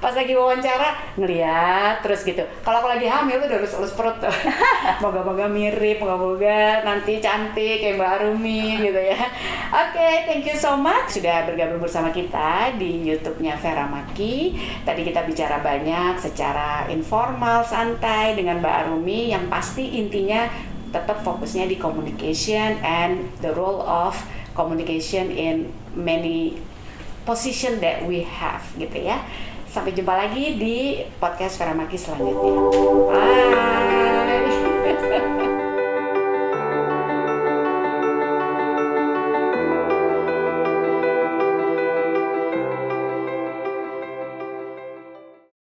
pas lagi wawancara ngeliat terus gitu. Kalau aku lagi hamil tuh udah elus-elus perut tuh. Moga-moga mirip, moga-moga nanti cantik kayak Mbak Arumi gitu ya. Oke, thank you so much sudah bergabung bersama kita di YouTube-nya Vera Maki. Tadi kita bicara banyak secara informal, santai dengan Mbak Arumi yang pasti intinya tetap fokusnya di communication and the role of communication in many position that we have gitu ya. Sampai jumpa lagi di podcast Vera Maki selanjutnya. Bye.